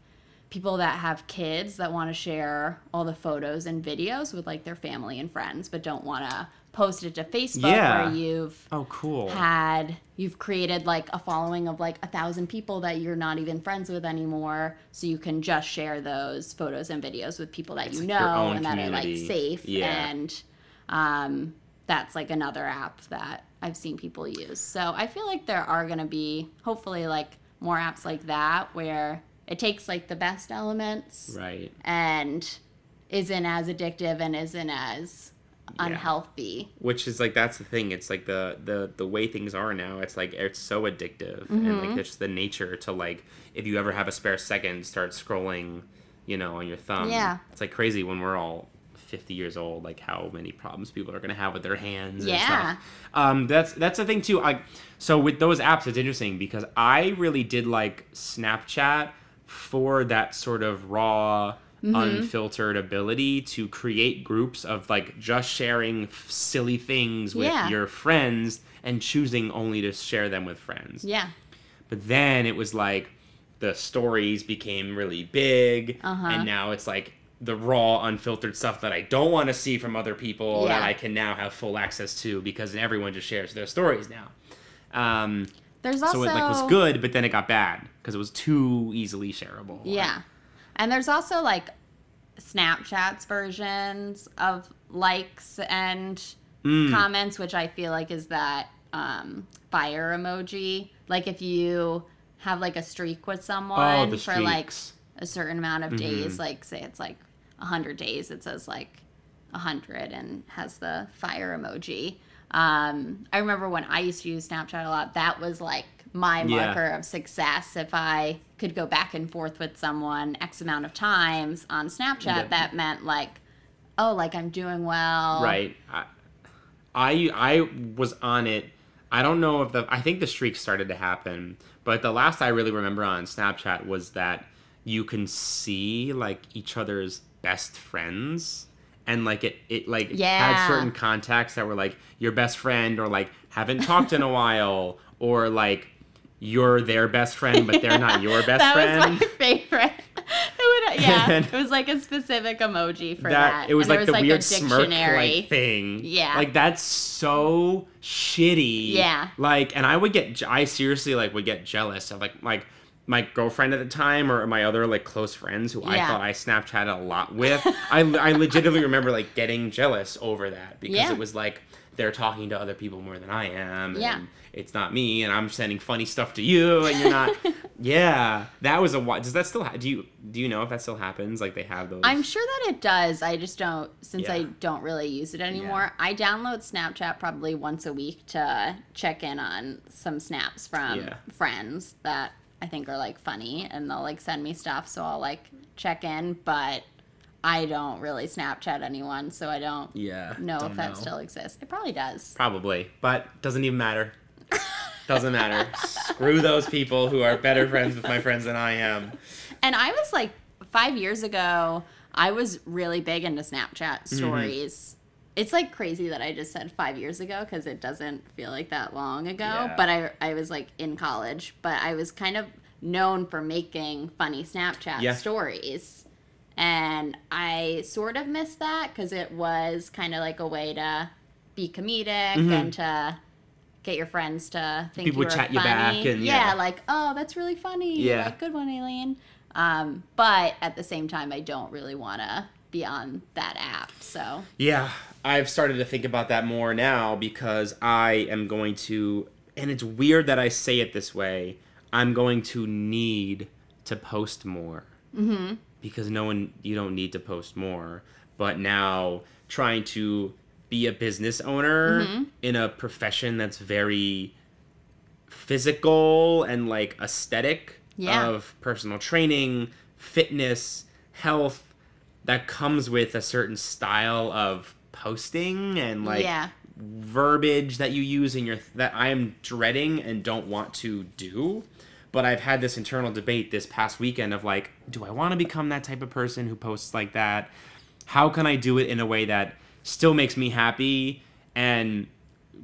Speaker 2: people that have kids that want to share all the photos and videos with like their family and friends, but don't want to post it to Facebook
Speaker 1: Yeah.
Speaker 2: where you've
Speaker 1: oh cool
Speaker 2: had you've created like a following of like a thousand people that you're not even friends with anymore so you can just share those photos and videos with people that you
Speaker 1: like
Speaker 2: know and that are like safe
Speaker 1: Yeah.
Speaker 2: and um, that's like another app that i've seen people use so i feel like there are going to be hopefully like more apps like that where it takes like the best elements
Speaker 1: right
Speaker 2: and isn't as addictive and isn't as
Speaker 1: Yeah.
Speaker 2: unhealthy
Speaker 1: which is like that's the thing it's like the the the way things are now it's like it's so addictive and
Speaker 2: Mm-hmm.
Speaker 1: like it's the nature to like if you ever have a spare second start scrolling you know on your thumb
Speaker 2: Yeah.
Speaker 1: it's like crazy when we're all 50 years old like how many problems people are going to have with their hands and
Speaker 2: Yeah.
Speaker 1: stuff um that's that's the thing too i so with those apps it's interesting because i really did like snapchat for that sort of raw
Speaker 2: Mm-hmm.
Speaker 1: unfiltered ability to create groups of like just sharing f- silly things with
Speaker 2: Yeah.
Speaker 1: your friends and choosing only to share them with friends
Speaker 2: yeah
Speaker 1: but then it was like the stories became really big,
Speaker 2: Uh-huh.
Speaker 1: and now it's like the raw, unfiltered stuff that I don't want to see from other people that I can now have full access to because everyone just shares their stories now. Um,
Speaker 2: there's also
Speaker 1: so it like was good, but then it got bad because it was too easily shareable.
Speaker 2: Yeah. And there's also like Snapchat's versions of likes and
Speaker 1: Mm.
Speaker 2: comments, which I feel like is that um, fire emoji. Like if you have like a streak with someone
Speaker 1: Oh,
Speaker 2: for like a certain amount of days, like say it's like 100 days, it says like 100 and has the fire emoji. Um, I remember when I used to use Snapchat a lot, that was like my
Speaker 1: Yeah.
Speaker 2: marker of success. If I could go back and forth with someone X amount of times on Snapchat,
Speaker 1: Yeah.
Speaker 2: that meant like, oh, like I'm doing well.
Speaker 1: Right. I, I I was on it. I don't know if the I think the streak started to happen, but the last I really remember on Snapchat was that you can see like each other's best friends and like it it like
Speaker 2: Yeah.
Speaker 1: had certain contacts that were like your best friend or like haven't talked in a while or like you're their best friend but they're not your best
Speaker 2: that
Speaker 1: friend.
Speaker 2: was my favorite. It would yeah,
Speaker 1: And
Speaker 2: it was like a specific emoji for
Speaker 1: that,
Speaker 2: that.
Speaker 1: it was
Speaker 2: and
Speaker 1: like
Speaker 2: there
Speaker 1: the
Speaker 2: was,
Speaker 1: weird
Speaker 2: a
Speaker 1: smirk
Speaker 2: dictionary.
Speaker 1: like thing.
Speaker 2: Yeah.
Speaker 1: Like that's so shitty.
Speaker 2: Yeah.
Speaker 1: Like and I would get I seriously like would get jealous of like like my girlfriend at the time or my other like close friends who I thought I Snapchatted a lot with. I I legitimately remember like getting jealous over that because
Speaker 2: Yeah.
Speaker 1: it was like they're talking to other people more than I am.
Speaker 2: Yeah.
Speaker 1: And it's not me, and I'm sending funny stuff to you, and you're not. yeah, that was a. Does that still? Ha- do you do you know if that still happens? Like they have those.
Speaker 2: I'm sure that it does. I just don't since I don't really use it anymore. I download Snapchat probably once a week to check in on some snaps from
Speaker 1: Yeah.
Speaker 2: friends that I think are like funny and they'll like send me stuff so I'll like check in, but I don't really Snapchat anyone, so I don't
Speaker 1: Yeah.
Speaker 2: know
Speaker 1: don't
Speaker 2: if that
Speaker 1: know.
Speaker 2: still exists. It probably does.
Speaker 1: Probably, but doesn't even matter. Doesn't matter. Screw those people who are better friends with my friends than I am.
Speaker 2: And I was like five years ago, I was really big into Snapchat
Speaker 1: Mm-hmm.
Speaker 2: It's like crazy that I just said five years ago because it doesn't feel like that long ago.
Speaker 1: Yeah.
Speaker 2: But I, I was like in college, but I was kind of known for making funny Snapchat
Speaker 1: Yeah.
Speaker 2: stories. And I sort of missed that because it was kind of like a way to be comedic and to get your friends to think
Speaker 1: Mm-hmm. People
Speaker 2: you
Speaker 1: would chat you back and- yeah.
Speaker 2: like oh that's really funny
Speaker 1: Yeah.
Speaker 2: like good one Aileen um, but at the same time I don't really want to be on that app so
Speaker 1: Yeah, I've started to think about that more now because I am going to, and it's weird that I say it this way. I'm going to need to post more mm-hmm. because no one, you don't need to post more. But now trying to be a business owner
Speaker 2: Mm-hmm.
Speaker 1: in a profession that's very physical and like aesthetic
Speaker 2: Yeah.
Speaker 1: of personal training, fitness, health that comes with a certain style of posting and like
Speaker 2: yeah
Speaker 1: verbiage that you use in your that I am dreading and don't want to do. But I've had this internal debate this past weekend of like, do I want to become that type of person who posts like that? How can I do it in a way that still makes me happy and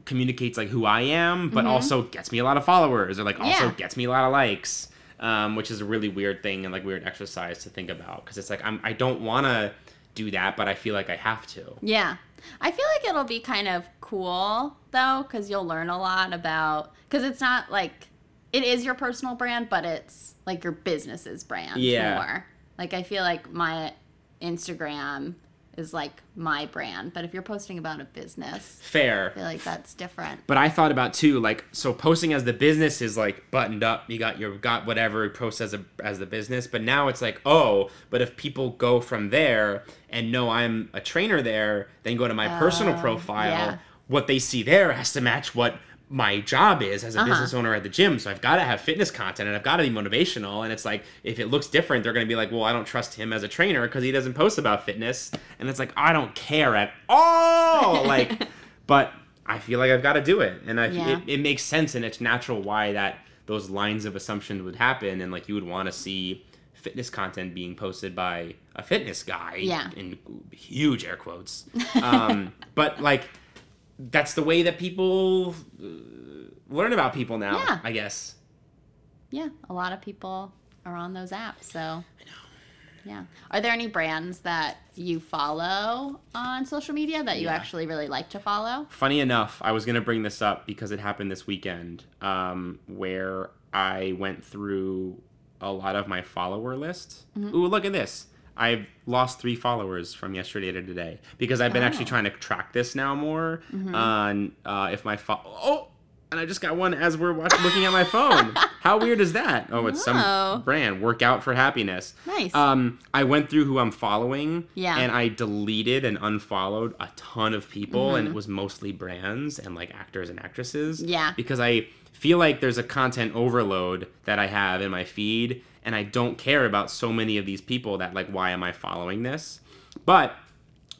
Speaker 1: communicates like who I am, but also gets me a lot of followers or like also
Speaker 2: Mm-hmm. Yeah.
Speaker 1: gets me a lot of likes, um, which is a really weird thing and like weird exercise to think about because it's like I'm I don't want to do that, but I feel like I have to.
Speaker 2: yeah I feel like it'll be kind of cool though because you'll learn a lot about because it's not like it is your personal brand but it's like your business's brand
Speaker 1: Yeah.
Speaker 2: more like I feel like my Instagram is like my brand but if you're posting about a business
Speaker 1: Fair.
Speaker 2: I feel like that's different
Speaker 1: But I thought about too, like so posting as the business is like buttoned up. You got your got whatever post as a as the business. But now it's like oh, but if people go from there and know I'm a trainer there, then go to my personal
Speaker 2: Oh,
Speaker 1: profile.
Speaker 2: yeah.
Speaker 1: What they see there has to match what my job is as a
Speaker 2: Uh-huh.
Speaker 1: business owner at the gym. So I've got to have fitness content and I've got to be motivational. And it's like if it looks different, they're going to be like, well, I don't trust him as a trainer because he doesn't post about fitness. And it's like I don't care at all. Like, but I feel like I've got to do it, and I,
Speaker 2: Yeah.
Speaker 1: it, it makes sense and it's natural why that those lines of assumption would happen, and like you would want to see fitness content being posted by a fitness guy
Speaker 2: Yeah.
Speaker 1: in huge air quotes. Um, but like that's the way that people uh, learn about people now.
Speaker 2: Yeah.
Speaker 1: I guess.
Speaker 2: yeah, a lot of people are on those apps. So, yeah. Are there any brands that you follow on social media that you
Speaker 1: Yeah.
Speaker 2: actually really like to follow?
Speaker 1: Funny enough, I was gonna bring this up because it happened this weekend, um, where I went through a lot of my follower list. Ooh, look at this! I've lost three followers from yesterday to today because I've been actually
Speaker 2: Oh.
Speaker 1: trying to track this now more on uh, if my fo- oh, and I just got one as we're watching, looking at my phone. How weird is that? Oh, it's
Speaker 2: Oh.
Speaker 1: some brand, Workout for Happiness.
Speaker 2: Nice.
Speaker 1: Um, I went through who I'm following,
Speaker 2: Yeah.
Speaker 1: and I deleted and unfollowed a ton of people,
Speaker 2: Mm-hmm.
Speaker 1: and it was mostly brands and like actors and actresses.
Speaker 2: Yeah.
Speaker 1: Because I feel like there's a content overload that I have in my feed, and I don't care about so many of these people that like, why am I following this? But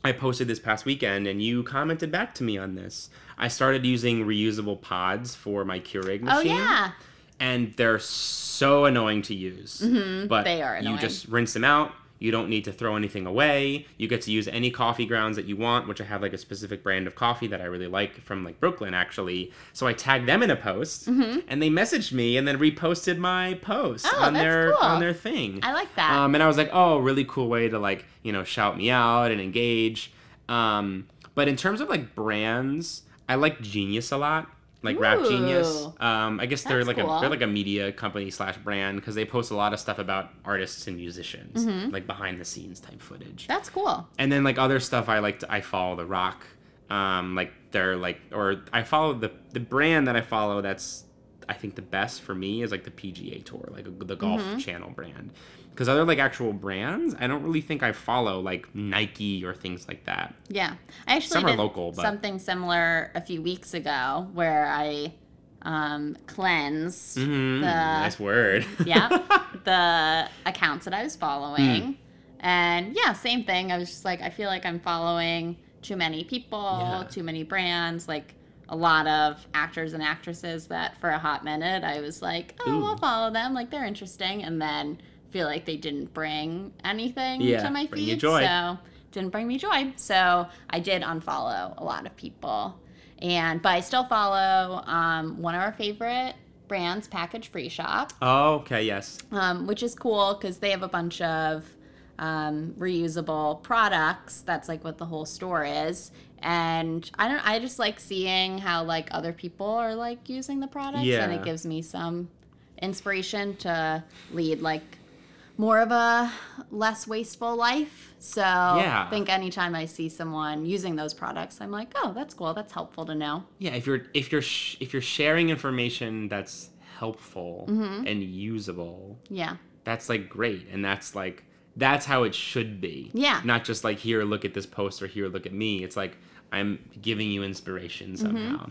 Speaker 1: I posted this past weekend, and you commented back to me on this. I started using reusable pods for my Keurig machine
Speaker 2: Oh yeah.
Speaker 1: and they're so annoying to use. But
Speaker 2: Mm-hmm. they are
Speaker 1: you just rinse them out. You don't need to throw anything away. You get to use any coffee grounds that you want, which I have like a specific brand of coffee that I really like from like Brooklyn actually. So I tagged them in a post, and they messaged me and then reposted my post
Speaker 2: Mm-hmm. Oh,
Speaker 1: on their
Speaker 2: cool.
Speaker 1: on their thing.
Speaker 2: I like that.
Speaker 1: Um, and I was like, oh, really cool way to like you know shout me out and engage. Um, but in terms of like brands, I like Genius a lot. Like Rap Genius. Um, I guess they're
Speaker 2: That's
Speaker 1: like
Speaker 2: cool.
Speaker 1: a they're like a media company slash brand because they post a lot of stuff about artists and musicians,
Speaker 2: Mm-hmm.
Speaker 1: like behind the scenes type footage.
Speaker 2: That's cool.
Speaker 1: And then like other stuff, I like to I follow the Rock. Um, like they're like or I follow the the brand that I follow that's I think the best for me is like the PGA Tour, like the Golf
Speaker 2: Mm-hmm.
Speaker 1: Channel brand. Because other like actual brands, I don't really think I follow like Nike or things like that.
Speaker 2: Yeah. I actually
Speaker 1: Some are
Speaker 2: did
Speaker 1: local, but-
Speaker 2: something similar a few weeks ago where I um, cleansed
Speaker 1: Mm,
Speaker 2: the
Speaker 1: nice word.
Speaker 2: yeah the accounts that I was following.
Speaker 1: Hmm.
Speaker 2: And yeah, same thing. I was just like, I feel like I'm following too many people,
Speaker 1: Yeah.
Speaker 2: too many brands, like a lot of actors and actresses that for a hot minute I was like, oh,
Speaker 1: Ooh.
Speaker 2: I'll follow them. Like they're interesting. And then feel like they didn't bring anything
Speaker 1: Yeah,
Speaker 2: to my feed. So didn't bring me joy. So I did unfollow a lot of people. And but I still follow um, one of our favorite brands, Package Free Shop
Speaker 1: oh, okay, yes.
Speaker 2: um, which is cool because they have a bunch of um, reusable products. That's like what the whole store is. And I don't. I just like seeing how like other people are like using the products, and it gives me some inspiration to lead like more of a less wasteful life. So
Speaker 1: Yeah.
Speaker 2: I think anytime I see someone using those products, I'm like, oh, that's cool. That's helpful to know.
Speaker 1: Yeah, if you're if you're sh- if you're sharing information that's helpful
Speaker 2: Mm-hmm.
Speaker 1: and usable,
Speaker 2: Yeah.
Speaker 1: that's like great and that's like that's how it should be
Speaker 2: Yeah.
Speaker 1: not just like here look at this post or here look at me it's like i'm giving you inspiration
Speaker 2: Mm-hmm.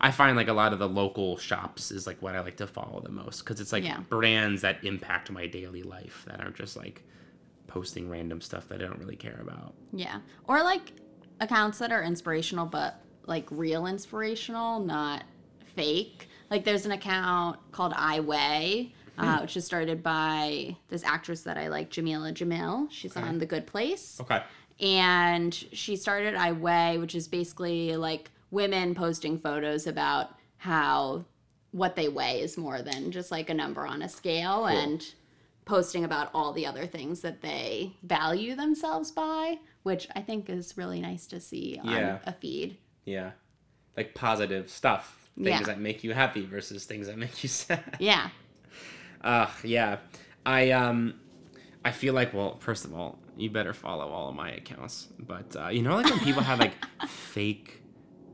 Speaker 1: I find like a lot of the local shops is like what i like to follow the most because it's like
Speaker 2: Yeah.
Speaker 1: brands that impact my daily life that aren't just like posting random stuff that i don't really care about
Speaker 2: Yeah. Or like accounts that are inspirational, but like real inspirational, not fake. Like there's an account called I Weigh, uh, which is started by this actress that I like, Jameela Jamil. She's on The Good Place.
Speaker 1: okay
Speaker 2: And she started I Weigh, which is basically like women posting photos about how what they weigh is more than just like a number on a scale and posting about all the other things that they value themselves by, which I think is really nice to see on
Speaker 1: Yeah.
Speaker 2: a feed.
Speaker 1: yeah like positive stuff things
Speaker 2: Yeah.
Speaker 1: that make you happy versus things that make you sad
Speaker 2: Yeah.
Speaker 1: Uh, yeah. I um I feel like well, first of all, you better follow all of my accounts. But uh, you know like when people have like fake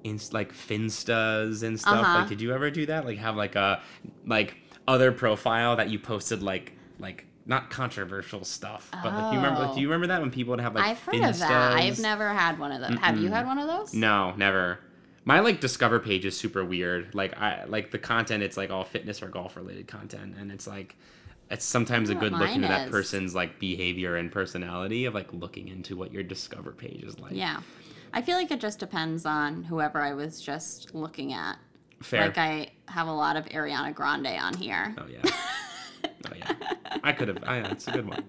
Speaker 1: inst like finstas and stuff,
Speaker 2: Uh-huh.
Speaker 1: like did you ever do that? Like have like a like other profile that you posted like like not controversial stuff, but like you remember like, do you remember that when people would have like
Speaker 2: I've heard of that. I've never had one of those. Have you had one of those?
Speaker 1: No, never. My like discover page is super weird. Like I like the content. It's like all fitness or golf related content, and it's like it's sometimes a good
Speaker 2: what
Speaker 1: look into
Speaker 2: mine
Speaker 1: that
Speaker 2: is.
Speaker 1: person's like behavior and personality of like looking into what your discover page is like.
Speaker 2: Yeah. I feel like it just depends on whoever I was just looking at.
Speaker 1: fair.
Speaker 2: Like I have a lot of Ariana Grande on here.
Speaker 1: oh yeah. oh yeah. I could have. I, it's a good one.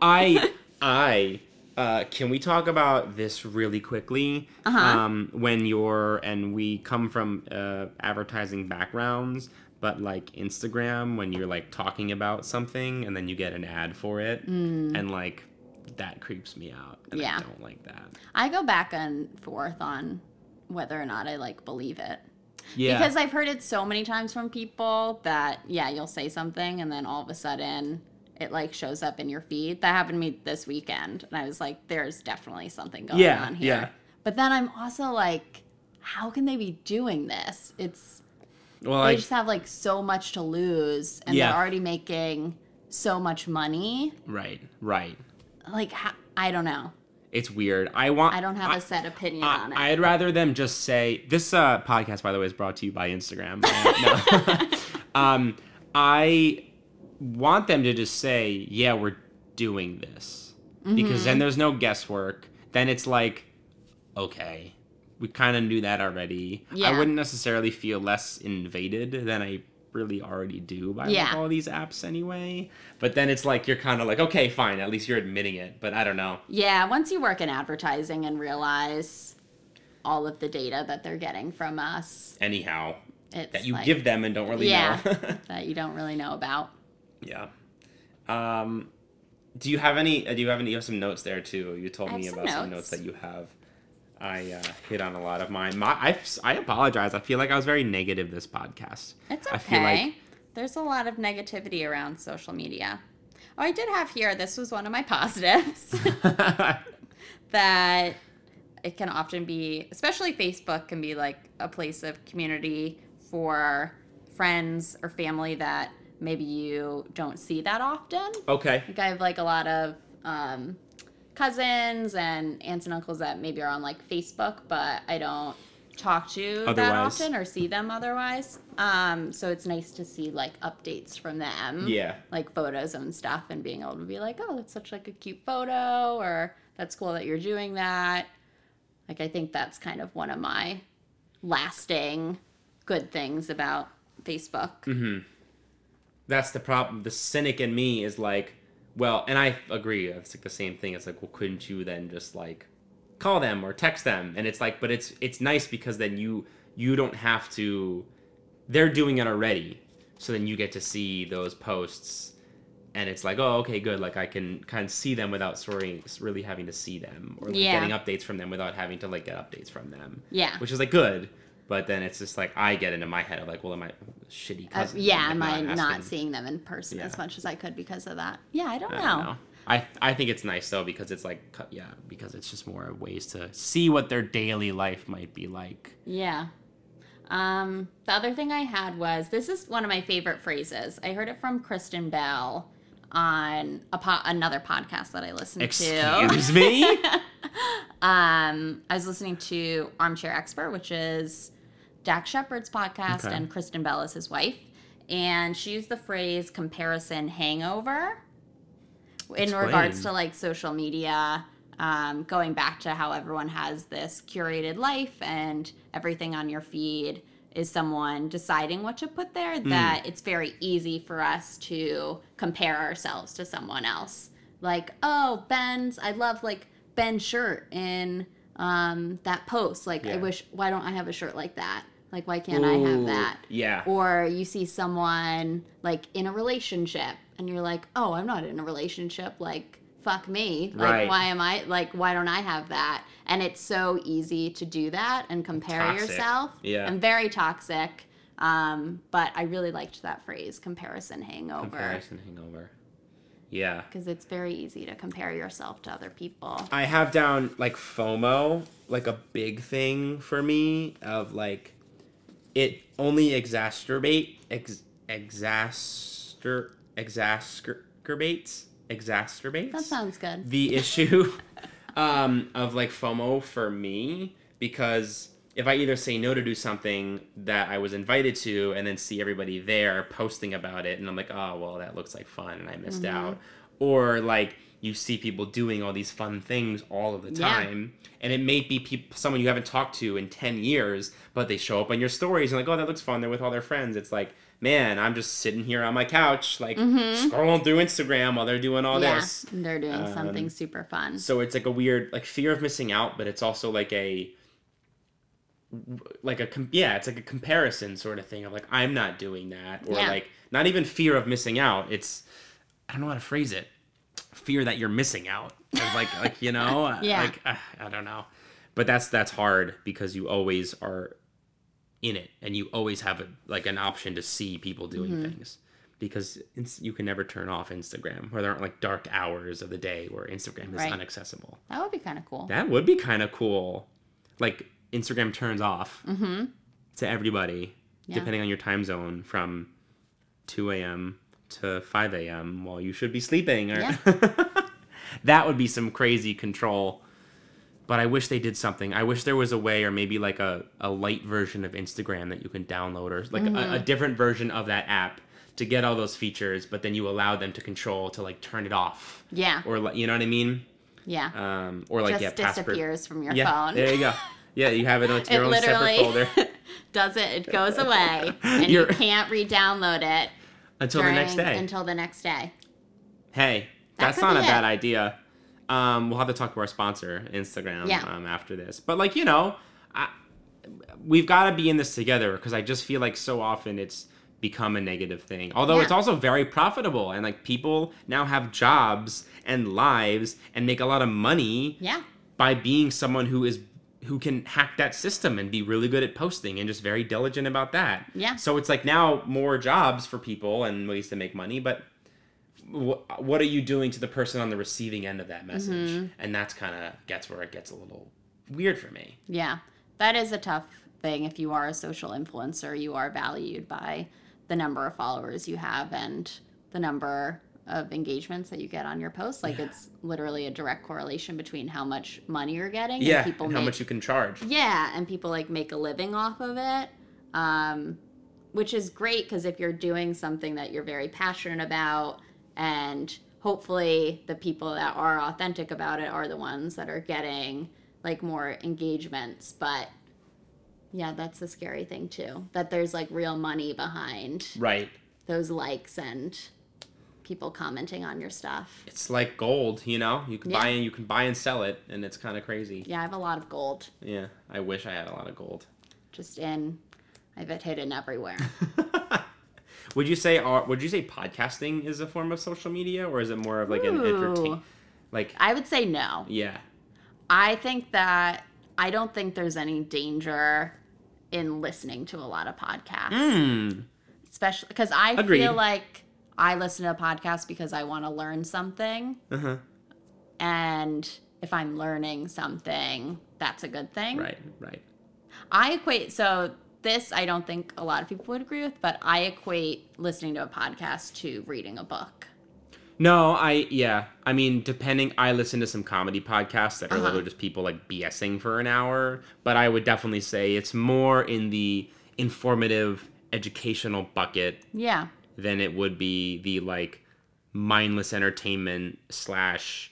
Speaker 1: I I. Uh, can we talk about this really quickly?
Speaker 2: Uh-huh.
Speaker 1: Um, when you're and we come from uh, advertising backgrounds, but like Instagram, when you're like talking about something and then you get an ad for it, and like that creeps me out. And.
Speaker 2: Yeah.
Speaker 1: I don't like that.
Speaker 2: I go back and forth on whether or not I like believe it.
Speaker 1: Yeah.
Speaker 2: Because I've heard it so many times from people that yeah, you'll say something and then all of a sudden it like shows up in your feed. That happened to me this weekend and I was like there's definitely something going
Speaker 1: Yeah,
Speaker 2: on here.
Speaker 1: yeah.
Speaker 2: But then I'm also like how can they be doing this? It's
Speaker 1: well,
Speaker 2: they
Speaker 1: like
Speaker 2: just have like so much to lose and
Speaker 1: Yeah.
Speaker 2: they're already making so much money.
Speaker 1: right, right.
Speaker 2: Like ha- I don't know.
Speaker 1: It's weird. I want.
Speaker 2: I don't have a set opinion on it.
Speaker 1: I, I'd rather them just say this uh, podcast. By the way, is brought to you by Instagram. No. um, I want them to just say, "Yeah, we're doing this,"
Speaker 2: Mm-hmm.
Speaker 1: because then there's no guesswork. Then it's like, okay, we kind of knew that already.
Speaker 2: Yeah.
Speaker 1: I wouldn't necessarily feel less invaded than I really already do by
Speaker 2: Yeah.
Speaker 1: like all these apps anyway. But then it's like you're kind of like, okay, fine, at least you're admitting it. But I don't know.
Speaker 2: Yeah, once you work in advertising and realize all of the data that they're getting from us,
Speaker 1: Anyhow,
Speaker 2: it's
Speaker 1: that you
Speaker 2: like-
Speaker 1: give them and don't really
Speaker 2: yeah,
Speaker 1: know.
Speaker 2: that you don't really know about.
Speaker 1: yeah. Um, do you have any? Uh, do you have any? You have some notes there too. You told me
Speaker 2: some
Speaker 1: about some
Speaker 2: notes.
Speaker 1: notes that you have. I uh, hit on a lot of mine. My, I, I apologize. I feel like I was very negative this podcast.
Speaker 2: It's
Speaker 1: I
Speaker 2: okay.
Speaker 1: feel like
Speaker 2: There's a lot of negativity around social media. Oh, I did have here. This was one of my positives that it can often be, especially Facebook, can be like a place of community for friends or family that maybe you don't see that often.
Speaker 1: okay.
Speaker 2: Like I have like a lot of um, cousins and aunts and uncles that maybe are on like Facebook, but I don't talk to that often or see them otherwise. Um, so it's nice to see like updates from them,
Speaker 1: Yeah.
Speaker 2: like photos and stuff, and being able to be like, oh, that's such like a cute photo, or that's cool that you're doing that. Like I think that's kind of one of my lasting good things about Facebook.
Speaker 1: Mm-hmm. That's the problem. The cynic in me is like, well, and I agree. It's like the same thing. It's like, well, couldn't you then just like call them or text them? And it's like, but it's it's nice because then you you don't have to. They're doing it already, so then you get to see those posts, and it's like, oh, okay, good. Like I can kind of see them without sorry, really having to see them or like
Speaker 2: Yeah.
Speaker 1: getting updates from them without having to like get updates from them.
Speaker 2: Yeah.
Speaker 1: which is like good. But then it's just like I get into my head of like, well, am I shitty
Speaker 2: Uh, yeah,
Speaker 1: like,
Speaker 2: am I not seeing them in person
Speaker 1: Yeah.
Speaker 2: as much as I could because of that? Yeah, I don't
Speaker 1: I
Speaker 2: know.
Speaker 1: don't know. I I think it's nice though because it's like yeah because it's just more ways to see what their daily life might be like.
Speaker 2: Yeah. Um, the other thing I had was this is one of my favorite phrases. I heard it from Kristen Bell on a po- another podcast that I listened to.
Speaker 1: Excuse me.
Speaker 2: Um, I was listening to Armchair Expert, which is Dax Shepard's podcast,
Speaker 1: Okay.
Speaker 2: and Kristen Bell is his wife. And she used the phrase comparison hangover in
Speaker 1: Explain.
Speaker 2: regards to like social media, um, going back to how everyone has this curated life and everything on your feed is someone deciding what to put there, that it's very easy for us to compare ourselves to someone else. Like, oh, Ben's, I love like Ben's shirt in um, that post. Like, I wish, why don't I have a shirt like that? Like, why can't I have that?
Speaker 1: Yeah.
Speaker 2: Or you see someone like in a relationship and you're like, oh, I'm not in a relationship. Like, fuck me. Like,
Speaker 1: Right.
Speaker 2: why am I, like, why don't I have that? And it's so easy to do that and compare
Speaker 1: Toxic.
Speaker 2: yourself.
Speaker 1: Yeah.
Speaker 2: And very toxic. Um, but I really liked that phrase, comparison hangover.
Speaker 1: Comparison hangover. Yeah.
Speaker 2: Because it's very easy to compare yourself to other people.
Speaker 1: I have down like FOMO, like a big thing for me of like it only exacerbate ex, exaster exacerbates exacerbates
Speaker 2: That sounds good.
Speaker 1: the issue um, of like FOMO for me because if I either say no to do something that I was invited to and then see everybody there posting about it and I'm like, oh, well, that looks like fun and I missed
Speaker 2: Mm-hmm.
Speaker 1: out. Or like you see people doing all these fun things all of the
Speaker 2: Yeah.
Speaker 1: time and it may be someone you haven't talked to in 10 years, but they show up on your stories and like, oh, that looks fun. They're with all their friends. It's like, man, I'm just sitting here on my couch, like scrolling through Instagram while they're doing all
Speaker 2: Mm-hmm. yeah.
Speaker 1: this.
Speaker 2: They're doing
Speaker 1: Um,
Speaker 2: something super fun.
Speaker 1: So it's like a weird like fear of missing out, but it's also like a like a com- yeah, it's like a comparison sort of thing of like I'm not doing that or
Speaker 2: Yeah.
Speaker 1: like not even fear of missing out. It's I don't know how to phrase it. Fear that you're missing out. Of, like like you know
Speaker 2: Yeah.
Speaker 1: like uh, I don't know. But that's that's hard because you always are in it and you always have a, like an option to see people doing
Speaker 2: Mm-hmm.
Speaker 1: things because you can never turn off Instagram where there aren't like dark hours of the day where Instagram is
Speaker 2: Right.
Speaker 1: inaccessible.
Speaker 2: That would be kind of cool.
Speaker 1: That would be kind of cool. Like Instagram turns off to everybody
Speaker 2: Mm-hmm. Yeah.
Speaker 1: depending on your time zone from 2 a.m. to 5 a.m. while you should be sleeping. Or
Speaker 2: Yeah.
Speaker 1: that would be some crazy control. But I wish they did something. I wish there was a way, or maybe like a, a light version of Instagram that you can download, or like a, a
Speaker 2: Mm-hmm.
Speaker 1: different version of that app to get all those features. But then you allow them to control to like turn it off,
Speaker 2: yeah.
Speaker 1: or like you know what I mean,
Speaker 2: Yeah.
Speaker 1: um, or like
Speaker 2: Just
Speaker 1: yeah, password.
Speaker 2: disappears from your
Speaker 1: yeah,
Speaker 2: phone.
Speaker 1: there you go. Yeah, you have it on your
Speaker 2: it
Speaker 1: own separate folder.
Speaker 2: does it? It goes away, and
Speaker 1: You're-
Speaker 2: you can't re-download it
Speaker 1: Until the next day.
Speaker 2: Until the next day.
Speaker 1: Hey,
Speaker 2: That
Speaker 1: that's not a
Speaker 2: be
Speaker 1: bad idea. Um, we'll have to talk to our sponsor, Instagram,
Speaker 2: Yeah.
Speaker 1: um, after this. But like you know, I, we've got to be in this together because I just feel like so often it's become a negative thing. Although
Speaker 2: Yeah.
Speaker 1: it's also very profitable and like people now have jobs and lives and make a lot of money
Speaker 2: Yeah.
Speaker 1: by being someone who is who can hack that system and be really good at posting and just very diligent about that.
Speaker 2: Yeah.
Speaker 1: So it's like now more jobs for people and ways to make money, but wh- what are you doing to the person on the receiving end of that message?
Speaker 2: Mm-hmm.
Speaker 1: And that's kind of gets where it gets a little weird for me.
Speaker 2: Yeah, that is a tough thing. If you are a social influencer, you are valued by the number of followers you have and the number of engagements that you get on your posts. Like it's literally a direct correlation between how much money you're getting
Speaker 1: Yeah,
Speaker 2: and people
Speaker 1: and how
Speaker 2: make
Speaker 1: much you can charge.
Speaker 2: yeah, and people like make a living off of it. Um, which is great because if you're doing something that you're very passionate about, and hopefully the people that are authentic about it are the ones that are getting like more engagements. But yeah, that's a scary thing too. That there's like real money behind
Speaker 1: Right.
Speaker 2: those likes and people commenting on your stuff.
Speaker 1: It's like gold, you know? You can
Speaker 2: Yeah.
Speaker 1: buy and you can buy and sell it and it's kind of crazy.
Speaker 2: Yeah, I have a lot of gold
Speaker 1: Yeah, I wish I had a lot of gold.
Speaker 2: just in, I have it hidden everywhere.
Speaker 1: Would you say are would you say podcasting is a form of social media or is it more of like an entertain
Speaker 2: Ooh.
Speaker 1: like
Speaker 2: I would say no.
Speaker 1: yeah.
Speaker 2: I think that I don't think there's any danger in listening to a lot of podcasts,
Speaker 1: Mm.
Speaker 2: especially because I
Speaker 1: Agreed.
Speaker 2: feel like I listen to a podcast because I want to learn something,
Speaker 1: Uh-huh.
Speaker 2: and if I'm learning something, that's a good thing.
Speaker 1: Right, right.
Speaker 2: I equate so this I don't think a lot of people would agree with, but I equate listening to a podcast to reading a book.
Speaker 1: No, I yeah. I mean, depending I listen to some comedy podcasts that are
Speaker 2: Uh-huh.
Speaker 1: literally just people like BSing for an hour, but I would definitely say it's more in the informative educational bucket
Speaker 2: Yeah.
Speaker 1: Than it would be the like mindless entertainment slash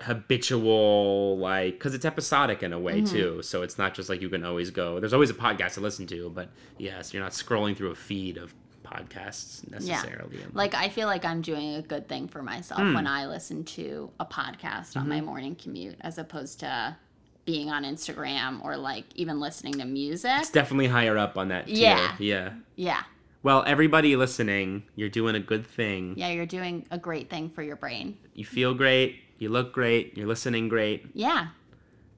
Speaker 1: habitual like because it's episodic in a way
Speaker 2: Mm-hmm.
Speaker 1: too so it's not just like you can always go there's always a podcast to listen to but yes you're not scrolling through a feed of podcasts necessarily
Speaker 2: Yeah. Like I feel like I'm doing a good thing for myself
Speaker 1: Hmm.
Speaker 2: when I listen to a podcast on my
Speaker 1: Mm-hmm.
Speaker 2: morning commute as opposed to being on Instagram or like even listening to music.
Speaker 1: it's definitely higher up on that tier.
Speaker 2: Yeah.
Speaker 1: yeah
Speaker 2: Yeah.
Speaker 1: Well everybody listening you're doing a good thing
Speaker 2: Yeah, you're doing a great thing for your brain.
Speaker 1: you feel great you look great you're listening great
Speaker 2: Yeah.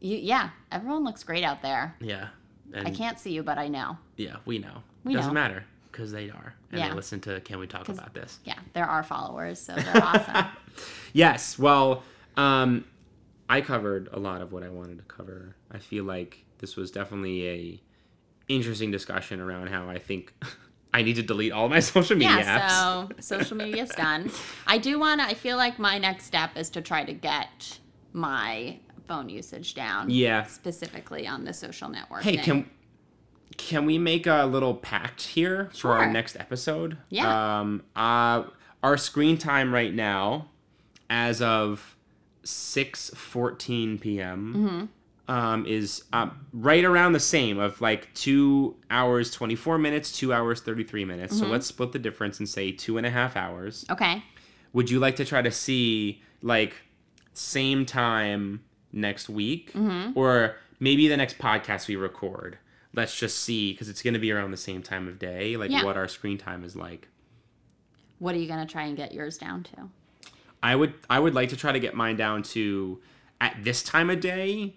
Speaker 2: You yeah, everyone looks great out there.
Speaker 1: yeah and
Speaker 2: I can't see you, but I know.
Speaker 1: yeah we know
Speaker 2: We
Speaker 1: doesn't
Speaker 2: know.
Speaker 1: matter because they are and
Speaker 2: Yeah.
Speaker 1: they listen to can we talk about this
Speaker 2: Yeah, there are our followers, so they're awesome.
Speaker 1: Yes. Well, um, I covered a lot of what I wanted to cover. I feel like this was definitely a interesting discussion around how I think I need to delete all my social media
Speaker 2: yeah,
Speaker 1: apps.
Speaker 2: so social media's done. I do want to, I feel like my next step is to try to get my phone usage down.
Speaker 1: Yeah.
Speaker 2: Specifically on the social network.
Speaker 1: Hey, can can we make a little pact here for our next episode?
Speaker 2: Yeah.
Speaker 1: Um. Uh, our screen time right now, as of six fourteen p.m.
Speaker 2: Mm-hmm.
Speaker 1: Um, is um, right around the same of like two hours twenty four minutes, two hours thirty three minutes.
Speaker 2: Mm-hmm.
Speaker 1: So let's split the difference and say two and a half hours.
Speaker 2: Okay.
Speaker 1: Would you like to try to see like same time next week,
Speaker 2: Mm-hmm.
Speaker 1: or maybe the next podcast we record? Let's just see because it's going to be around the same time of day, like
Speaker 2: Yeah.
Speaker 1: what our screen time is like.
Speaker 2: What are you going to try and get yours down to?
Speaker 1: I would I would like to try to get mine down to at this time of day.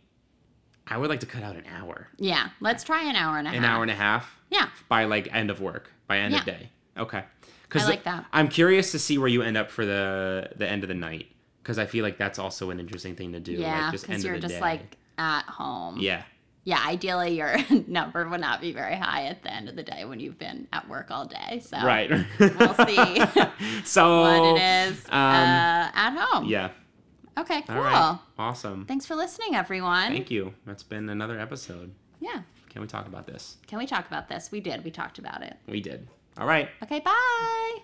Speaker 1: I would like to cut out an hour,
Speaker 2: Yeah. Let's try an hour and a half.
Speaker 1: an hour and a half
Speaker 2: Yeah.
Speaker 1: by like end of work, by end of day. Okay.
Speaker 2: I like that.
Speaker 1: I'm curious to see where you end up for the the end of the night because I feel like that's also an interesting thing to do.
Speaker 2: Yeah. Because
Speaker 1: end
Speaker 2: you're
Speaker 1: of the
Speaker 2: just
Speaker 1: day.
Speaker 2: like at home.
Speaker 1: yeah.
Speaker 2: Yeah. Ideally, your number would not be very high at the end of the day when you've been at work all day. So
Speaker 1: Right.
Speaker 2: we'll see
Speaker 1: so
Speaker 2: what it is
Speaker 1: um,
Speaker 2: uh, at home.
Speaker 1: Yeah.
Speaker 2: Okay, cool.
Speaker 1: All right. Awesome.
Speaker 2: Thanks for listening, everyone.
Speaker 1: Thank you. That's been another episode.
Speaker 2: Yeah.
Speaker 1: Can we talk about this?
Speaker 2: Can we talk about this? We did. We talked about it.
Speaker 1: We did. All right.
Speaker 2: Okay, bye.